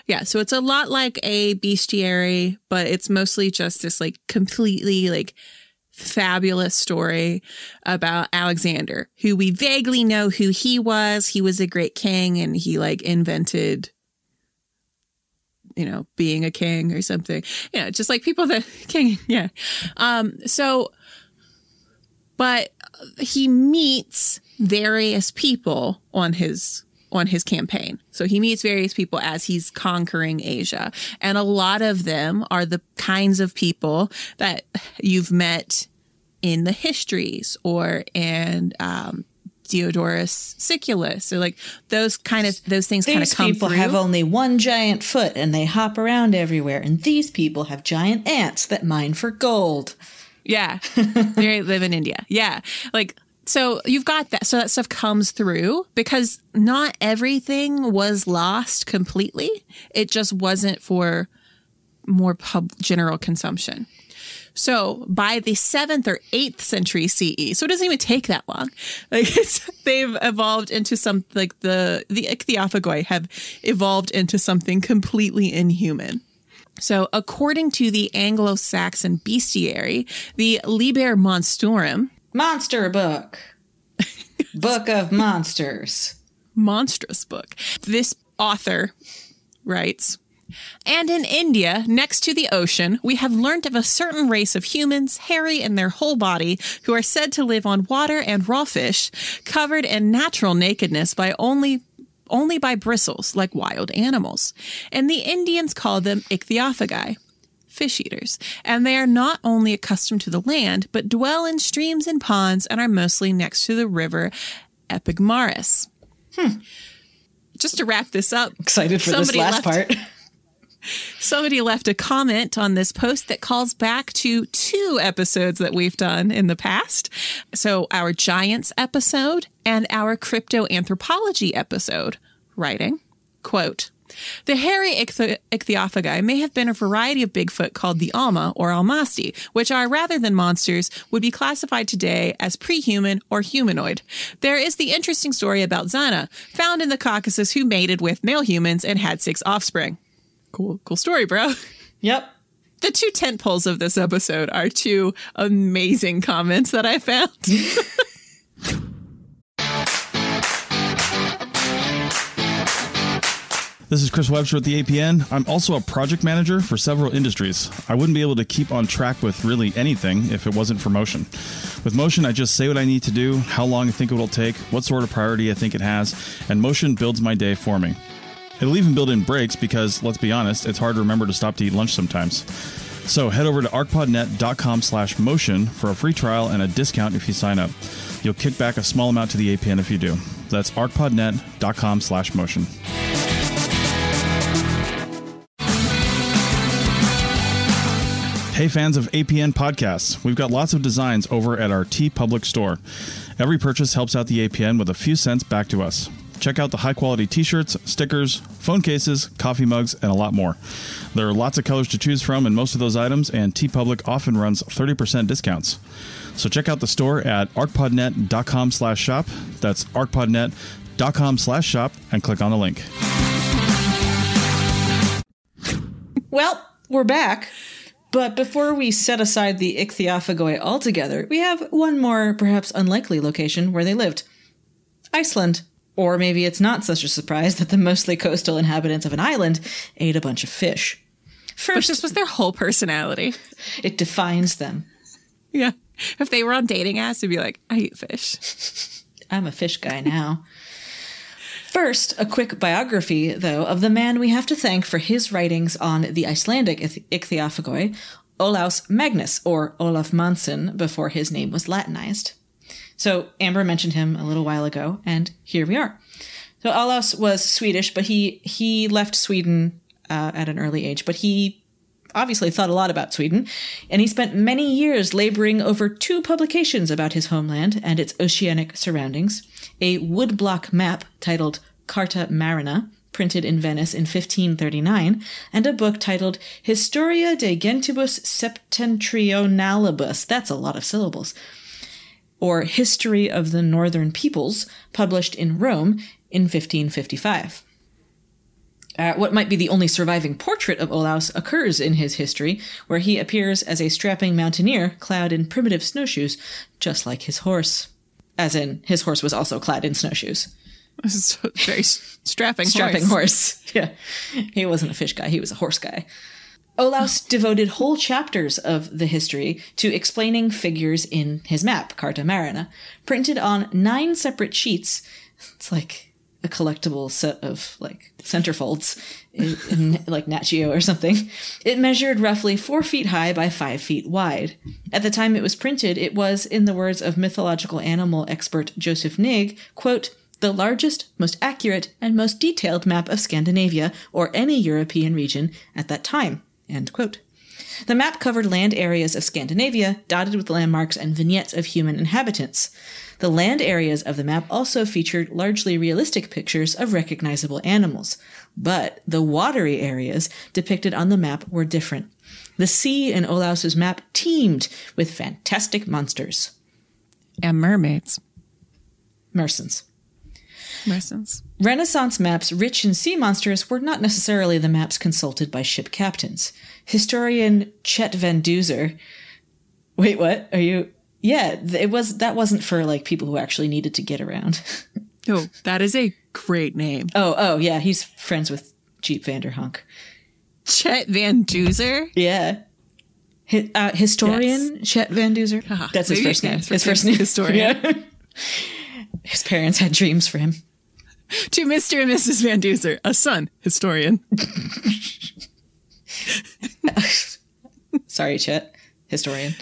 Yeah, so it's a lot like a bestiary, but it's mostly just this like completely like fabulous story about Alexander, who we vaguely know who he was. He was a great king and he like invented you know, being a king or something. You know, just like people that king, yeah. Um so but he meets various people on his on his campaign. So he meets various people as he's conquering Asia. And a lot of them are the kinds of people that you've met in the histories or in um, Diodorus Siculus So like those kind of those things kind of come people through. have only one giant foot and they hop around everywhere. And these people have giant ants that mine for gold. Yeah. they live in India. Yeah. Like, so you've got that. So that stuff comes through because not everything was lost completely. It just wasn't for more pub general consumption. So by the seventh or eighth century CE, so it doesn't even take that long. Like it's, they've evolved into some like the the ichthyophagoid have evolved into something completely inhuman. So, according to the Anglo Saxon Bestiary, the Liber Monstrorum, Monster book. book of monsters. monstrous book, this author writes, and in India, next to the ocean, we have learnt of a certain race of humans, hairy in their whole body, who are said to live on water and raw fish, covered in natural nakedness by only only by bristles like wild animals. And the Indians call them ichthyophagi, fish eaters. And they are not only accustomed to the land, but dwell in streams and ponds and are mostly next to the river Epigmaris. Hmm. Just to wrap this up, Excited for this last left- part. Somebody left a comment on this post that calls back to two episodes that we've done in the past. So, our giants episode and our crypto anthropology episode, writing, quote, the hairy ichthy- ichthyophagi may have been a variety of Bigfoot called the Alma or Almasti, which are, rather than monsters, would be classified today as pre-human or humanoid. There is the interesting story about Zana, found in the Caucasus who mated with male humans and had six offspring. Cool, cool story, bro. Yep. The two tent poles of this episode are two amazing comments that I found. This is Chris Webster at the APN. I'm also a project manager for several industries. I wouldn't be able to keep on track with really anything if it wasn't for Motion. With Motion, I just say what I need to do, how long I think it will take, what sort of priority I think it has, and Motion builds my day for me. It'll even build in breaks because, let's be honest, it's hard to remember to stop to eat lunch sometimes. So head over to arcpodnet.com slash motion for a free trial and a discount if you sign up. You'll kick back a small amount to the APN if you do. That's arcpodnet.com slash motion. Hey, fans of APN podcasts, we've got lots of designs over at our TeePublic store. Every purchase helps out the APN with a few cents back to us. Check out the high quality t shirts, stickers, phone cases, coffee mugs, and a lot more. There are lots of colors to choose from in most of those items, and TeePublic often runs 30% discounts. So check out the store at arcpodnet.com slash shop. That's arcpodnet.com slash shop and click on the link. Well, we're back. But before we set aside the ichthyophagoi altogether, we have one more, perhaps unlikely location where they lived Iceland. Or maybe it's not such a surprise that the mostly coastal inhabitants of an island ate a bunch of fish. But this was their whole personality. it defines them. Yeah. If they were on dating apps, it'd be like, I eat fish. I'm a fish guy now. First, a quick biography, though, of the man we have to thank for his writings on the Icelandic ith- ichthyophagoi, Olaus Magnus, or Olaf Manson, before his name was Latinized. So, Amber mentioned him a little while ago, and here we are. So, Olaus was Swedish, but he, he left Sweden uh, at an early age, but he obviously thought a lot about Sweden, and he spent many years laboring over two publications about his homeland and its oceanic surroundings a woodblock map titled Carta Marina printed in Venice in 1539, and a book titled Historia de Gentibus Septentrionalibus. That's a lot of syllables. Or History of the Northern Peoples, published in Rome in 1555. Uh, what might be the only surviving portrait of Olaus occurs in his history, where he appears as a strapping mountaineer clad in primitive snowshoes, just like his horse. As in, his horse was also clad in snowshoes. This is very strapping, Strapping horse. horse. Yeah. He wasn't a fish guy, he was a horse guy. Olaus devoted whole chapters of the history to explaining figures in his map, Carta Marina, printed on nine separate sheets. It's like a collectible set of like centerfolds in, in like Nat Geo or something. It measured roughly four feet high by five feet wide. At the time it was printed, it was, in the words of mythological animal expert Joseph Nigg, quote, the largest, most accurate, and most detailed map of Scandinavia or any European region at that time. End quote. The map covered land areas of Scandinavia, dotted with landmarks and vignettes of human inhabitants. The land areas of the map also featured largely realistic pictures of recognizable animals. But the watery areas depicted on the map were different. The sea in Olaus's map teemed with fantastic monsters. And mermaids. Mersons. Mersons. Renaissance maps rich in sea monsters were not necessarily the maps consulted by ship captains. Historian Chet Van Duzer. Wait, what? Are you? Yeah, it was. That wasn't for like people who actually needed to get around. Oh, that is a great name. oh, oh, yeah, he's friends with Jeep Vanderhunk. Chet Van Duzer. Yeah. Hi, uh, historian Chet Van Duzer. Ah, That's his maybe- first name. his first name. historian. Yeah. His parents had dreams for him. To Mr. and Mrs. Van Duzer, a son, historian. Sorry, Chet, historian.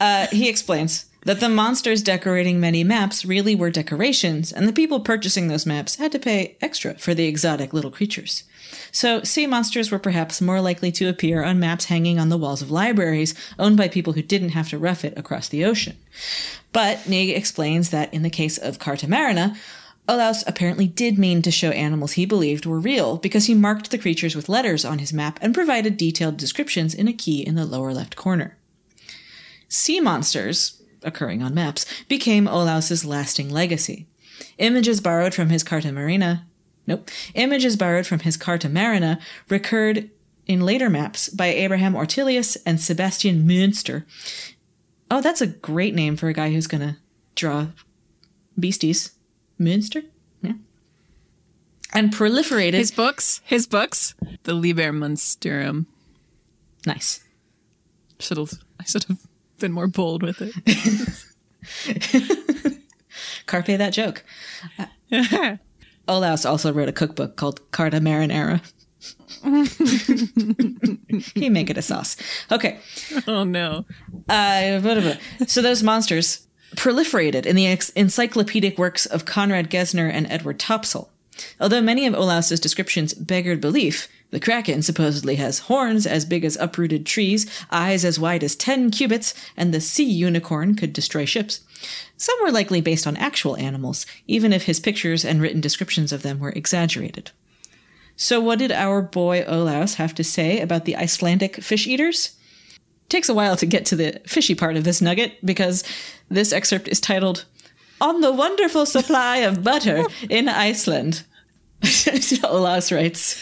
Uh, he explains that the monsters decorating many maps really were decorations, and the people purchasing those maps had to pay extra for the exotic little creatures. So, sea monsters were perhaps more likely to appear on maps hanging on the walls of libraries owned by people who didn't have to rough it across the ocean. But Nigg explains that in the case of Carta Marina, Olaus apparently did mean to show animals he believed were real because he marked the creatures with letters on his map and provided detailed descriptions in a key in the lower left corner. Sea monsters, occurring on maps, became Olaus's lasting legacy. Images borrowed from his Carta Marina, nope, images borrowed from his Carta Marina recurred in later maps by Abraham Ortelius and Sebastian Münster. Oh, that's a great name for a guy who's gonna draw beasties. Münster? Yeah. And proliferated. His books, his books, the Liber Monstrum. nice. Should have, I should have been more bold with it. Carpe that joke. Olaus also wrote a cookbook called Carta Marinara. he make it a sauce. Okay. oh no. Uh, blah, blah, blah. so those monsters proliferated in the encyclopedic works of Conrad Gesner and Edward Topsell. Although many of Olaus's descriptions beggared belief, the kraken supposedly has horns as big as uprooted trees, eyes as wide as 10 cubits, and the sea unicorn could destroy ships. Some were likely based on actual animals, even if his pictures and written descriptions of them were exaggerated. So, what did our boy Olaus have to say about the Icelandic fish eaters? Takes a while to get to the fishy part of this nugget because this excerpt is titled On the Wonderful Supply of Butter in Iceland. Olaus writes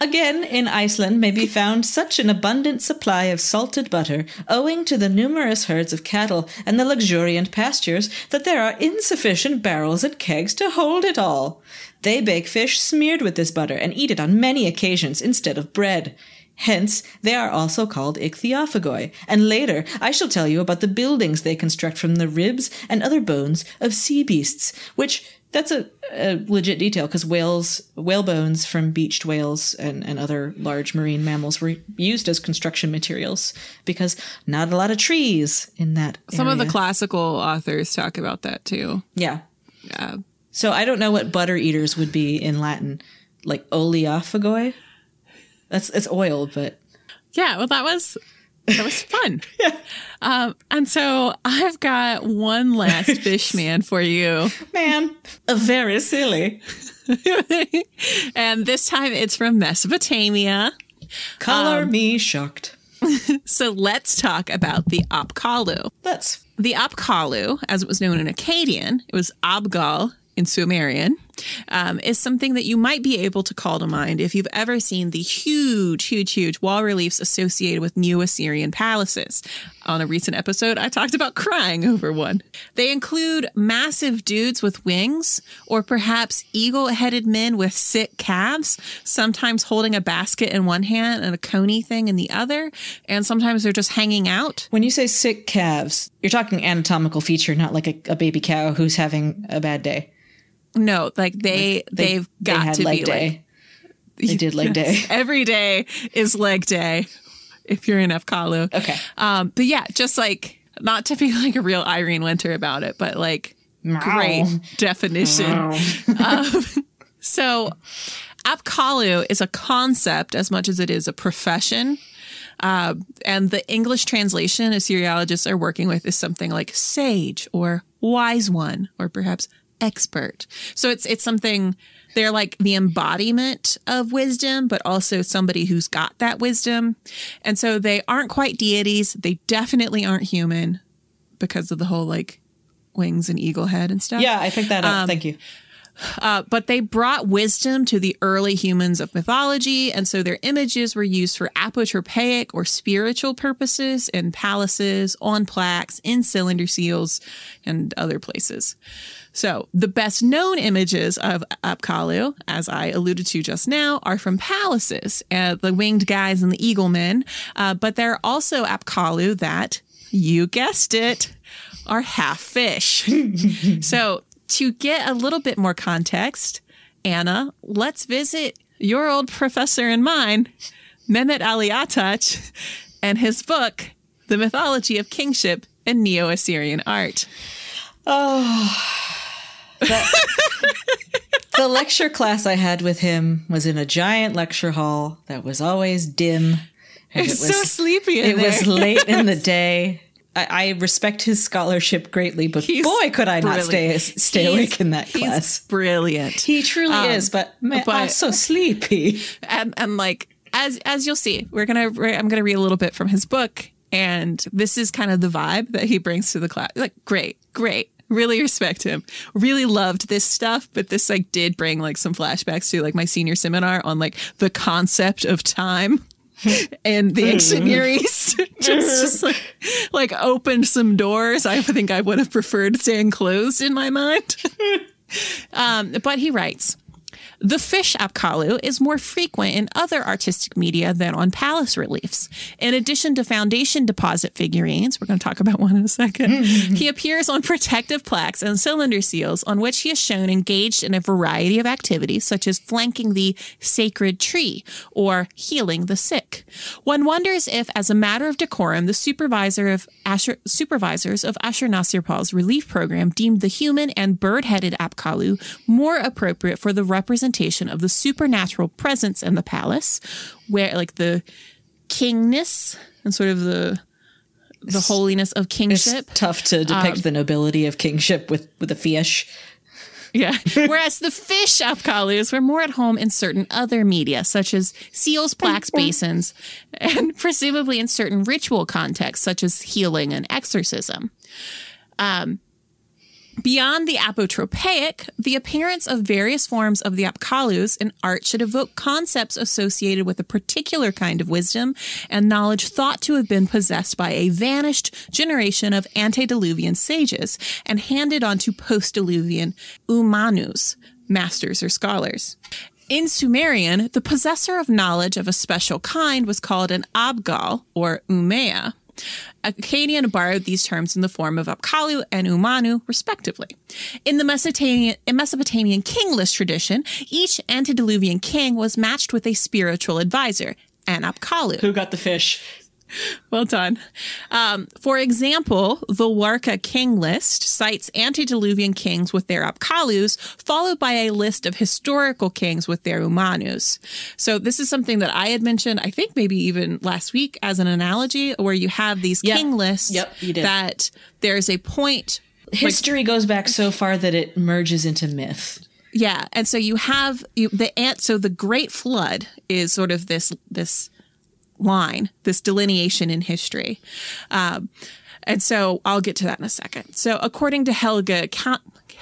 Again, in Iceland may be found such an abundant supply of salted butter, owing to the numerous herds of cattle and the luxuriant pastures, that there are insufficient barrels and kegs to hold it all. They bake fish smeared with this butter and eat it on many occasions instead of bread. Hence, they are also called ichthyophagoi, and later I shall tell you about the buildings they construct from the ribs and other bones of sea beasts, which that's a, a legit detail because whales, whale bones from beached whales and, and other large marine mammals were used as construction materials because not a lot of trees in that. Some of the classical authors talk about that too. yeah. Yeah. So I don't know what butter eaters would be in Latin, like oleophagoi. That's it's oil, but Yeah, well, that was that was fun. yeah. Um, and so I've got one last fish man for you. man, very silly. and this time it's from Mesopotamia. Color me shocked. So let's talk about the Apkallu. Let's. The Apkallu, as it was known in Akkadian, it was Abgal in Sumerian, um, is something that you might be able to call to mind if you've ever seen the huge, huge, huge wall reliefs associated with Neo Assyrian palaces. On a recent episode, I talked about crying over one. They include massive dudes with wings, or perhaps eagle headed men with sick calves, sometimes holding a basket in one hand and a coney thing in the other, and sometimes they're just hanging out. When you say sick calves, you're talking anatomical feature, not like a, a baby cow who's having a bad day. No, like they, They- they've they got had to leg be day. like They did leg day. Every day is leg day if you're in Apkallu. Okay. Um, but yeah, just like not to be like a real Irene Winter about it, but like great definition. Um, so Apkallu is a concept as much as it is a profession. Uh, and the English translation Assyriologists are working with is something like sage or wise one or perhaps expert. So it's it's something they're like the embodiment of wisdom, but also somebody who's got that wisdom. And so they aren't quite deities. They definitely aren't human because of the whole like wings and eagle head and stuff. Yeah, I picked that up. Thank you. Uh, but they brought wisdom to the early humans of mythology, and so their images were used for apotropaic or spiritual purposes in palaces, on plaques, in cylinder seals, and other places. So the best known images of Apkallu, as I alluded to just now, are from palaces, uh, the winged guys and the eagle men. Uh, but there are also Apkallu that, you guessed it, are half fish. so to get a little bit more context, Anna, let's visit your old professor and mine, Mehmet Ali Ataç, and his book, The Mythology of Kingship in Neo Assyrian Art. The lecture class I had with him was in a giant lecture hall that was always dim. And It's so sleepy in It there. was late in the day. I, I respect his scholarship greatly, but He's boy, could I not stay stay He's- awake in that he's class. Brilliant. He truly um, is, but man, but- I'm so sleepy. and and like as as you'll see, we're gonna re- I'm gonna read a little bit from his book, and this is kind of the vibe that he brings to the class. Like, great, great. Really respect him. Really loved this stuff, but this like did bring like some flashbacks to like my senior seminar on like the concept of time and the ancient Near East. just, just like like opened some doors. I think I would have preferred staying closed in my mind. Um, but he writes. The fish apkallu is more frequent in other artistic media than on palace reliefs. In addition to foundation deposit figurines, we're going to talk about one in a second, mm-hmm. he appears on protective plaques and cylinder seals on which he is shown engaged in a variety of activities such as flanking the sacred tree or healing the sick. One wonders if, as a matter of decorum, the supervisor of Asher, supervisors of Ashurnasirpal's relief program deemed the human and bird-headed apkallu more appropriate for the representation of the supernatural presence in the palace, where like the kingness and sort of the the holiness of It's kingship. tough to depict the nobility of kingship with with a fish. Yeah. Whereas the fish apkallus were more at home in certain other media, such as seals, plaques, basins, and presumably in certain ritual contexts, such as healing and exorcism. Um, Beyond the apotropaic, the appearance of various forms of the apkallus in art should evoke concepts associated with a particular kind of wisdom and knowledge thought to have been possessed by a vanished generation of antediluvian sages and handed on to post-diluvian umanus, masters or scholars. In Sumerian, the possessor of knowledge of a special kind was called an abgal or umea. Akkadian borrowed these terms in the form of Apkallu and Umanu, respectively. In the Mesopotamian, Mesopotamian king list tradition, each antediluvian king was matched with a spiritual advisor, an Apkallu. Who got the fish? Well done. Um, for example, the Warka king list cites antediluvian kings with their Apkallus, followed by a list of historical kings with their Umanus. So this is something that I had mentioned, I think maybe even last week as an analogy, where you have these Yep. king lists Yep, you did. that there's a point. History goes back so far that it merges into myth. Yeah, and so you have you, the ant. So the Great Flood is sort of this this line, this delineation in history, um, and so I'll get to that in a second. So according to Helga.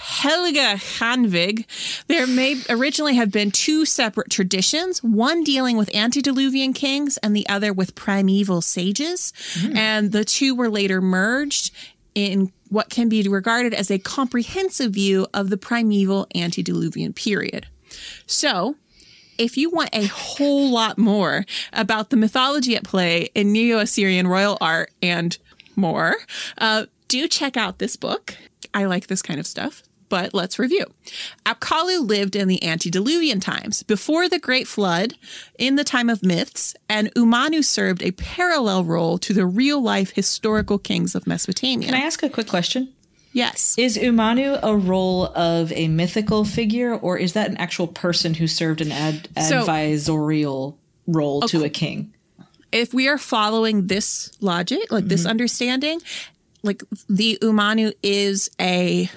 Helga Kvanvig, there may originally have been two separate traditions, one dealing with antediluvian kings and the other with primeval sages. Mm. And the two were later merged in what can be regarded as a comprehensive view of the primeval antediluvian period. So, if you want a whole lot more about the mythology at play in Neo Assyrian royal art and more, uh, do check out this book. I like this kind of stuff but let's review. Apkallu lived in the antediluvian times, before the Great Flood, in the time of myths, and Umanu served a parallel role to the real life historical kings of Mesopotamia. Can I ask a quick question? Yes. Is Umanu a role of a mythical figure, or is that an actual person who served an ad- so, advisorial role okay. to a king? If we are following this logic, like mm-hmm. this understanding, like the Umanu is a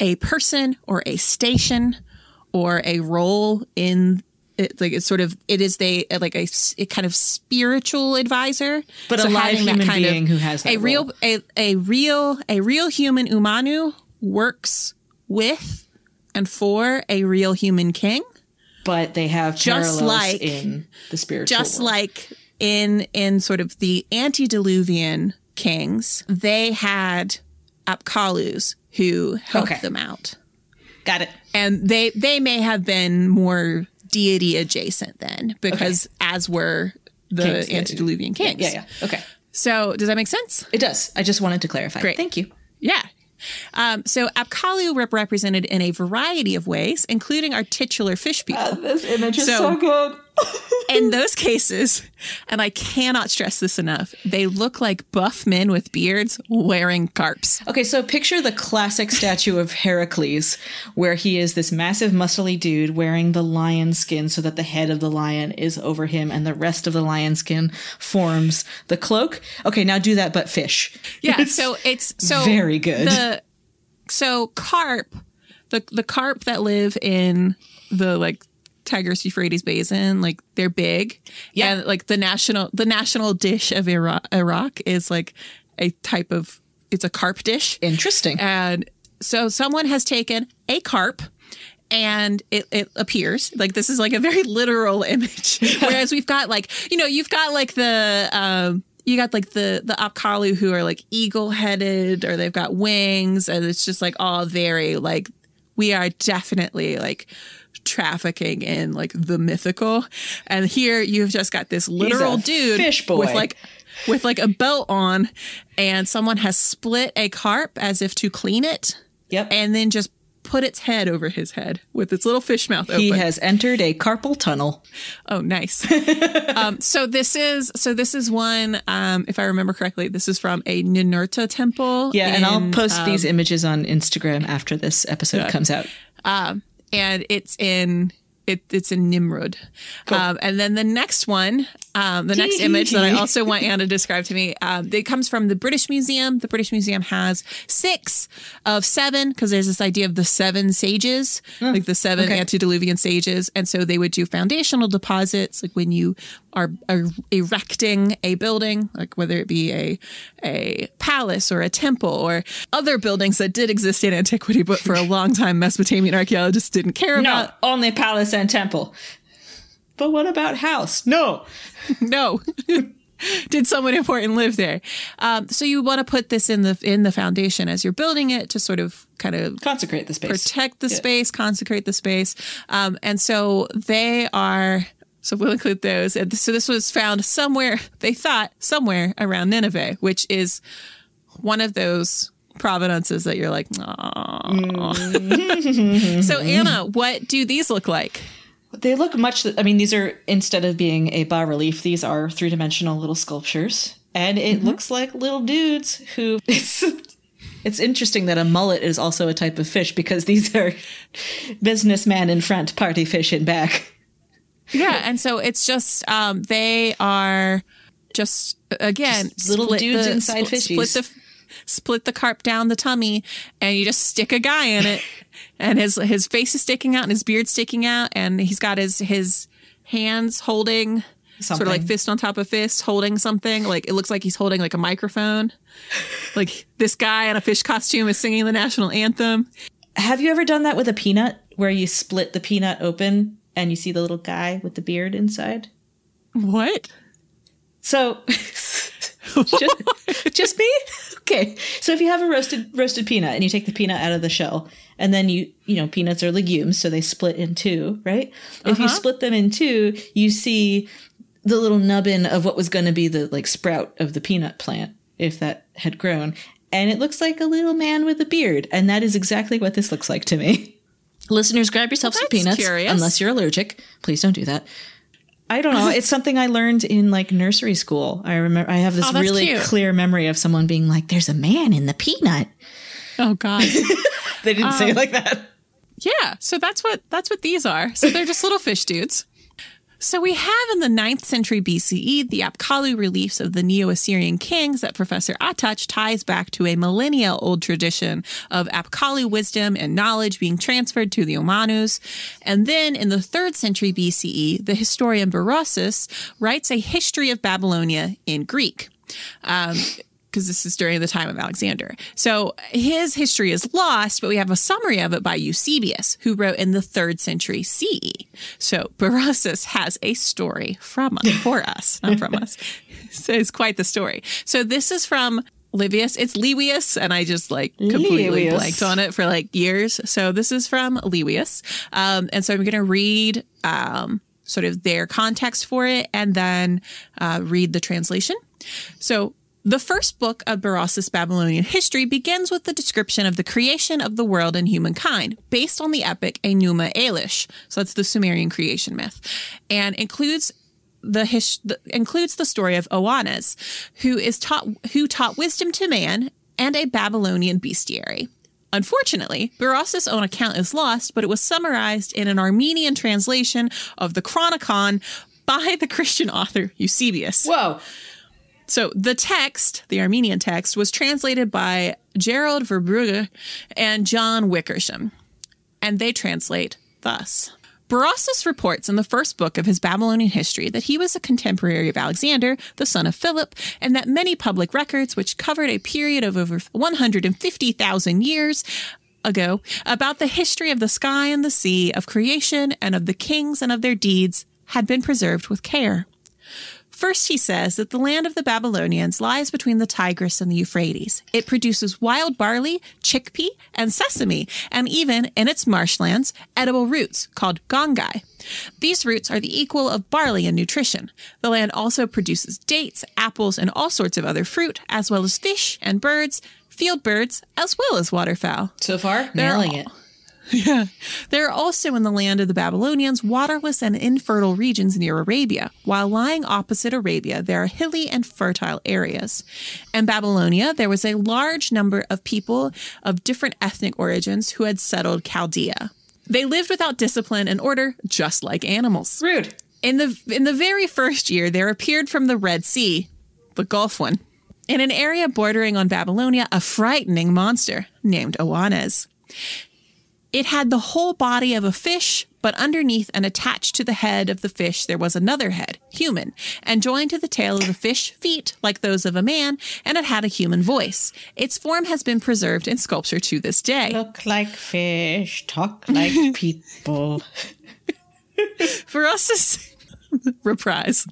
a person or a station or a role in it, like it's sort of it is they uh, like a, a kind of spiritual advisor, but so a live human being who has a role. real a, a real a real human umanu works with and for a real human king, but they have just like in the spiritual just world. like in in sort of the antediluvian kings, they had Apkallus who helped okay. them out. Got it. And they they may have been more deity adjacent then, because okay. as were the kings, antediluvian kings. Yeah, yeah, yeah. Okay. So does that make sense? It does. I just wanted to clarify. Great. Thank you. Yeah. Um, so Apkallu rep- represented in a variety of ways, including our titular fish people. Uh, this image is so, so good. In those cases, and I cannot stress this enough, they look like buff men with beards wearing carps. Okay, so picture the classic statue of Heracles, where he is this massive, muscly dude wearing the lion skin so that the head of the lion is over him and the rest of the lion skin forms the cloak. Okay, now do that, but fish. Yeah, it's so it's so very good. The, so carp, the the carp that live in the like Tigris Euphrates Basin. Like they're big. Yeah. And like the national the national dish of Iraq, Iraq is like a type of it's a carp dish. Interesting. And so someone has taken a carp and it, it appears like this is like a very literal image. Whereas we've got like, you know, you've got like the um you got like the the Apkallu who are like eagle headed or they've got wings and it's just like all very like we are definitely like trafficking in like the mythical. And here you've just got this literal dude with like with like a belt on and someone has split a carp as if to clean it. Yep. And then just put its head over his head with its little fish mouth open. He has entered a carpal tunnel. Oh, nice. um, so this is so this is one. Um, if I remember correctly, this is from a Ninurta temple. Yeah, in, and I'll post um, these images on Instagram after this episode comes out. And it's in it, it's in Nimrud. Cool. Um, and then the next one, um, the next image that I also want Anna to describe to me, um, it comes from the British Museum. The British Museum has six of seven because there's this idea of the seven sages, mm, like the seven okay. antediluvian sages. And so they would do foundational deposits, like when you are, are erecting a building, like whether it be a a palace or a temple or other buildings that did exist in antiquity, but for a long time Mesopotamian archaeologists didn't care no, about. Only palace and temple. But what about house? No, no. did someone important live there? Um, so you want to put this in the in the foundation as you're building it to sort of kind of consecrate the space, protect the yeah. space, consecrate the space, um, and so they are so we'll include those. And so this was found somewhere, they thought, somewhere around Nineveh, which is one of those provenances that you're like, mm. so Anna, what do these look like? They look much, I mean, these are, instead of being a bas relief, these are three dimensional little sculptures. And it mm-hmm. looks like little dudes who, it's, it's interesting that a mullet is also a type of fish because these are businessman in front, party fish in back. Yeah, and so it's just um, they are just again just little dudes the, inside split, fishies. Split the, split the carp down the tummy, and you just stick a guy in it, and his his face is sticking out and his beard sticking out, and he's got his his hands holding sort of like fist on top of fist, holding something. Like it looks like he's holding like a microphone. like this guy in a fish costume is singing the national anthem. Have you ever done that with a peanut where you split the peanut open and you see the little guy with the beard inside? What? So just, just me? Okay. So if you have a roasted roasted peanut and you take the peanut out of the shell and then you you know peanuts are legumes so they split in two, right? If you uh-huh. split them in two, you see the little nubbin of what was going to be the like sprout of the peanut plant if that had grown and it looks like a little man with a beard and that is exactly what this looks like to me. Listeners, grab yourself some peanuts curious. unless you're allergic. Please don't do that. I don't know. It's something I learned in like nursery school. I remember I have this Oh, really cute. clear memory of someone being like, "There's a man in the peanut." Oh God. They didn't say it um, like that. Yeah, so that's what that's what these are. So they're just little fish dudes. So we have in the 9th century BCE the Apkallu reliefs of the Neo-Assyrian kings that Professor Ataç ties back to a millennia old tradition of Apkallu wisdom and knowledge being transferred to the Umanus. And then in the 3rd century BCE, the historian Berossus writes a history of Babylonia in Greek. Um, because this is during the time of Alexander. So his history is lost, but we have a summary of it by Eusebius, who wrote in the third century CE. So Berossus has a story from for us, not from us. So it's quite the story. So this is from Livius. It's Lewius, and I just like completely Lewius. blanked on it for like years. So this is from Lewius. Um, and so I'm going to read um, sort of their context for it and then uh, read the translation. So the first book of Berossus' Babylonian history begins with the description of the creation of the world and humankind, based on the epic Enuma Elish. So that's the Sumerian creation myth, and includes the, his, the includes the story of Oannes, who is taught who taught wisdom to man and a Babylonian bestiary. Unfortunately, Berossus' own account is lost, but it was summarized in an Armenian translation of the Chronicon by the Christian author Eusebius. Whoa. So the text, the Armenian text, was translated by Gerald Verbrugge and John Wickersham, and they translate thus. Berossus reports in the first book of his Babylonian history that he was a contemporary of Alexander, the son of Philip, and that many public records, which covered a period of over 150,000 years ago, about the history of the sky and the sea, of creation, and of the kings and of their deeds, had been preserved with care. First, he says that the land of the Babylonians lies between the Tigris and the Euphrates. It produces wild barley, chickpea, and sesame, and even, in its marshlands, edible roots called gongai. These roots are the equal of barley in nutrition. The land also produces dates, apples, and all sorts of other fruit, as well as fish and birds, field birds, as well as waterfowl. So far, nailing it. Yeah. There are also in the land of the Babylonians waterless and infertile regions near Arabia, while lying opposite Arabia, there are hilly and fertile areas. In Babylonia, there was a large number of people of different ethnic origins who had settled Chaldea. They lived without discipline and order, just like animals. Rude. In the in the very first year, there appeared from the Red Sea, the Gulf one, in an area bordering on Babylonia, a frightening monster named Oannes. It had the whole body of a fish, but underneath and attached to the head of the fish there was another head, human, and joined to the tail of the fish feet like those of a man, and it had a human voice. Its form has been preserved in sculpture to this day. Look like fish, talk like people. For us to reprise.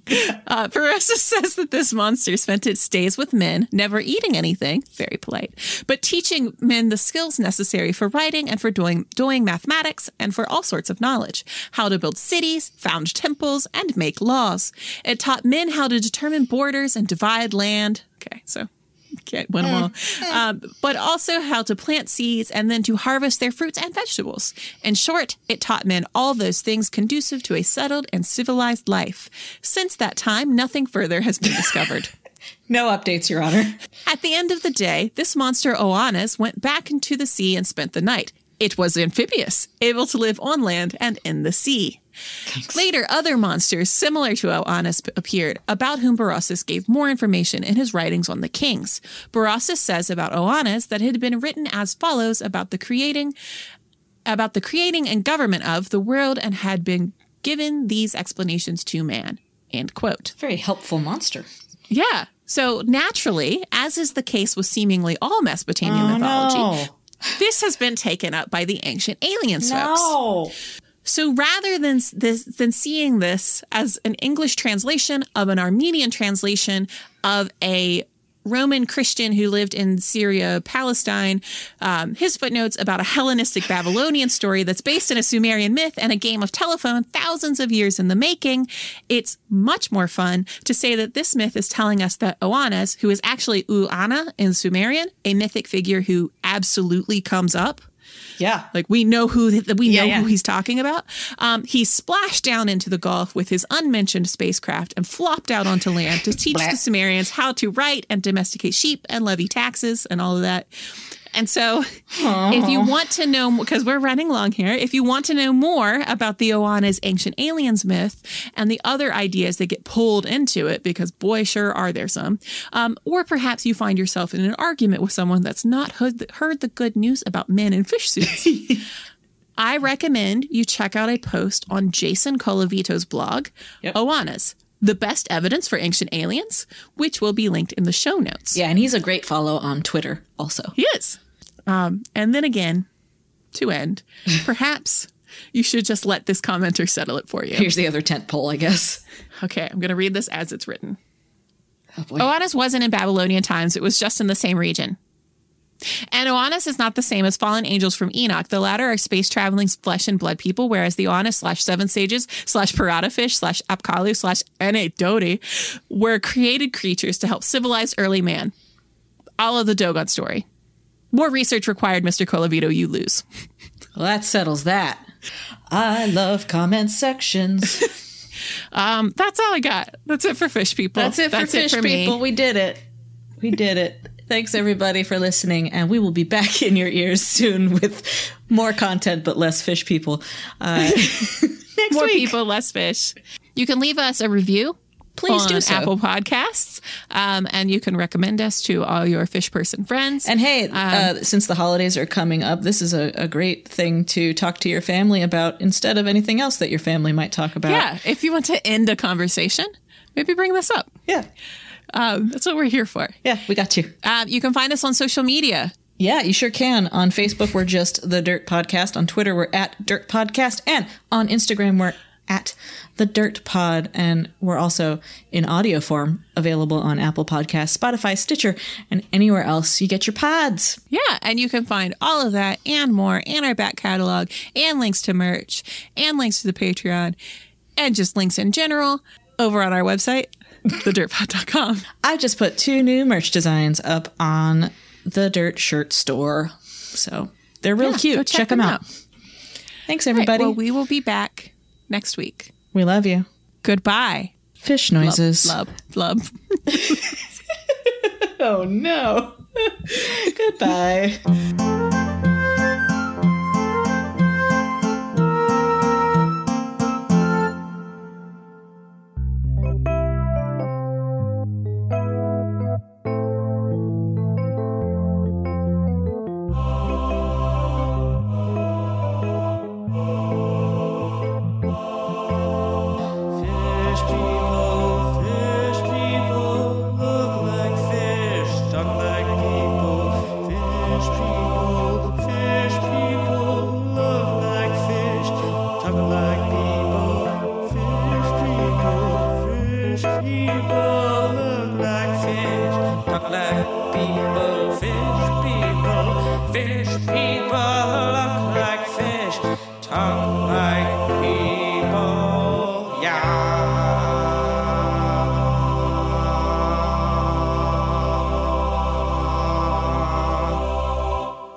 Uh, says that this monster spent its days with men, never eating anything, very polite, but teaching men the skills necessary for writing and for doing, doing mathematics and for all sorts of knowledge, how to build cities, found temples, and make laws. It taught men how to determine borders and divide land. Okay, so can't win them all. Um, but also how to plant seeds and then to harvest their fruits and vegetables. In short, it taught men all those things conducive to a settled and civilized life. Since that time, nothing further has been discovered. No updates, Your Honor. At the end of the day, this monster Oannes went back into the sea and spent the night. It was amphibious, able to live on land and in the sea. Later, other monsters similar to Oannes appeared, about whom Berossus gave more information in his writings on the kings. Berossus says about Oannes that it had been written as follows about the creating about the creating and government of the world and had been given these explanations to man. End quote. Very helpful monster. Yeah. So naturally, as is the case with seemingly all Mesopotamian Oh, mythology, no. this has been taken up by the ancient aliens folks. So rather than this, than seeing this as an English translation of an Armenian translation of a Roman Christian who lived in Syria, Palestine, um, his footnotes about a Hellenistic Babylonian story that's based in a Sumerian myth and a game of telephone thousands of years in the making, it's much more fun to say that this myth is telling us that Oannes, who is actually Uana in Sumerian, a mythic figure who absolutely comes up, Yeah. like we know who we Yeah, know yeah. who he's talking about. Um, he splashed down into the Gulf with his unmentioned spacecraft and flopped out onto land to teach the Sumerians how to write and domesticate sheep and levy taxes and all of that. And so, if you want to know, because we're running long here, if you want to know more about the Oannes ancient aliens myth and the other ideas that get pulled into it, because boy, sure are there some, um, or perhaps you find yourself in an argument with someone that's not heard, heard the good news about men in fish suits. I recommend you check out a post on Jason Colavito's blog, Yep. Oannes, the best evidence for ancient aliens, which will be linked in the show notes. Yeah, and he's a great follow on Twitter also. He is. Um, and then again, to end, perhaps you should just let this commenter settle it for you. Here's the other tent pole, I guess. Okay, I'm going to read this as it's written. Oh boy. Oannes wasn't in Babylonian times, it was just in the same region. And Oannes is not the same as fallen angels from Enoch. The latter are space traveling flesh and blood people, whereas the Oannes slash seven sages slash parada fish slash Apkallu slash Dodi were created creatures to help civilize early man. All of the Dogon story. More research required, Mr. Colavito, you lose. Well, that settles that. I love comment sections. Um, that's all I got. That's it for fish people. That's it for fish me. people. We did it. We did it. Thanks everybody for listening, and we will be back in your ears soon with more content, but less fish people. Uh, next More week. people, less fish. You can leave us a review. Please do so. Apple Podcasts, um, and you can recommend us to all your fish person friends. And hey, Um, uh, since the holidays are coming up, this is a, a great thing to talk to your family about instead of anything else that your family might talk about. yeah, if you want to end a conversation, maybe bring this up. Yeah. Um, that's what we're here for. Yeah, we got you. Um, you can find us on social media. Yeah, you sure can. On Facebook, we're just the Dirt Podcast. On Twitter, we're at Dirt Podcast. And on Instagram, we're at the Dirt Pod. And we're also in audio form available on Apple Podcasts, Spotify, Stitcher, and anywhere else you get your pods. Yeah, and you can find all of that and more, and our back catalog, and links to merch, and links to the Patreon, and just links in general over on our website, thedirtpod.com. I just put two new merch designs up on the Dirt Shirt store. So they're real Yeah, cute. check, check them them out. out. Thanks, Right, everybody. well, we will be back next week. we love you. Goodbye. Fish noises. Love, love. Oh, no. Goodbye.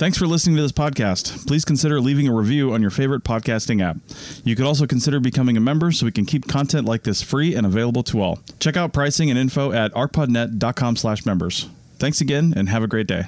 Thanks for listening to this podcast. Please consider leaving a review on your favorite podcasting app. You could also consider becoming a member so we can keep content like this free and available to all. Check out pricing and info at archpodnet.com slash members. Thanks again and have a great day.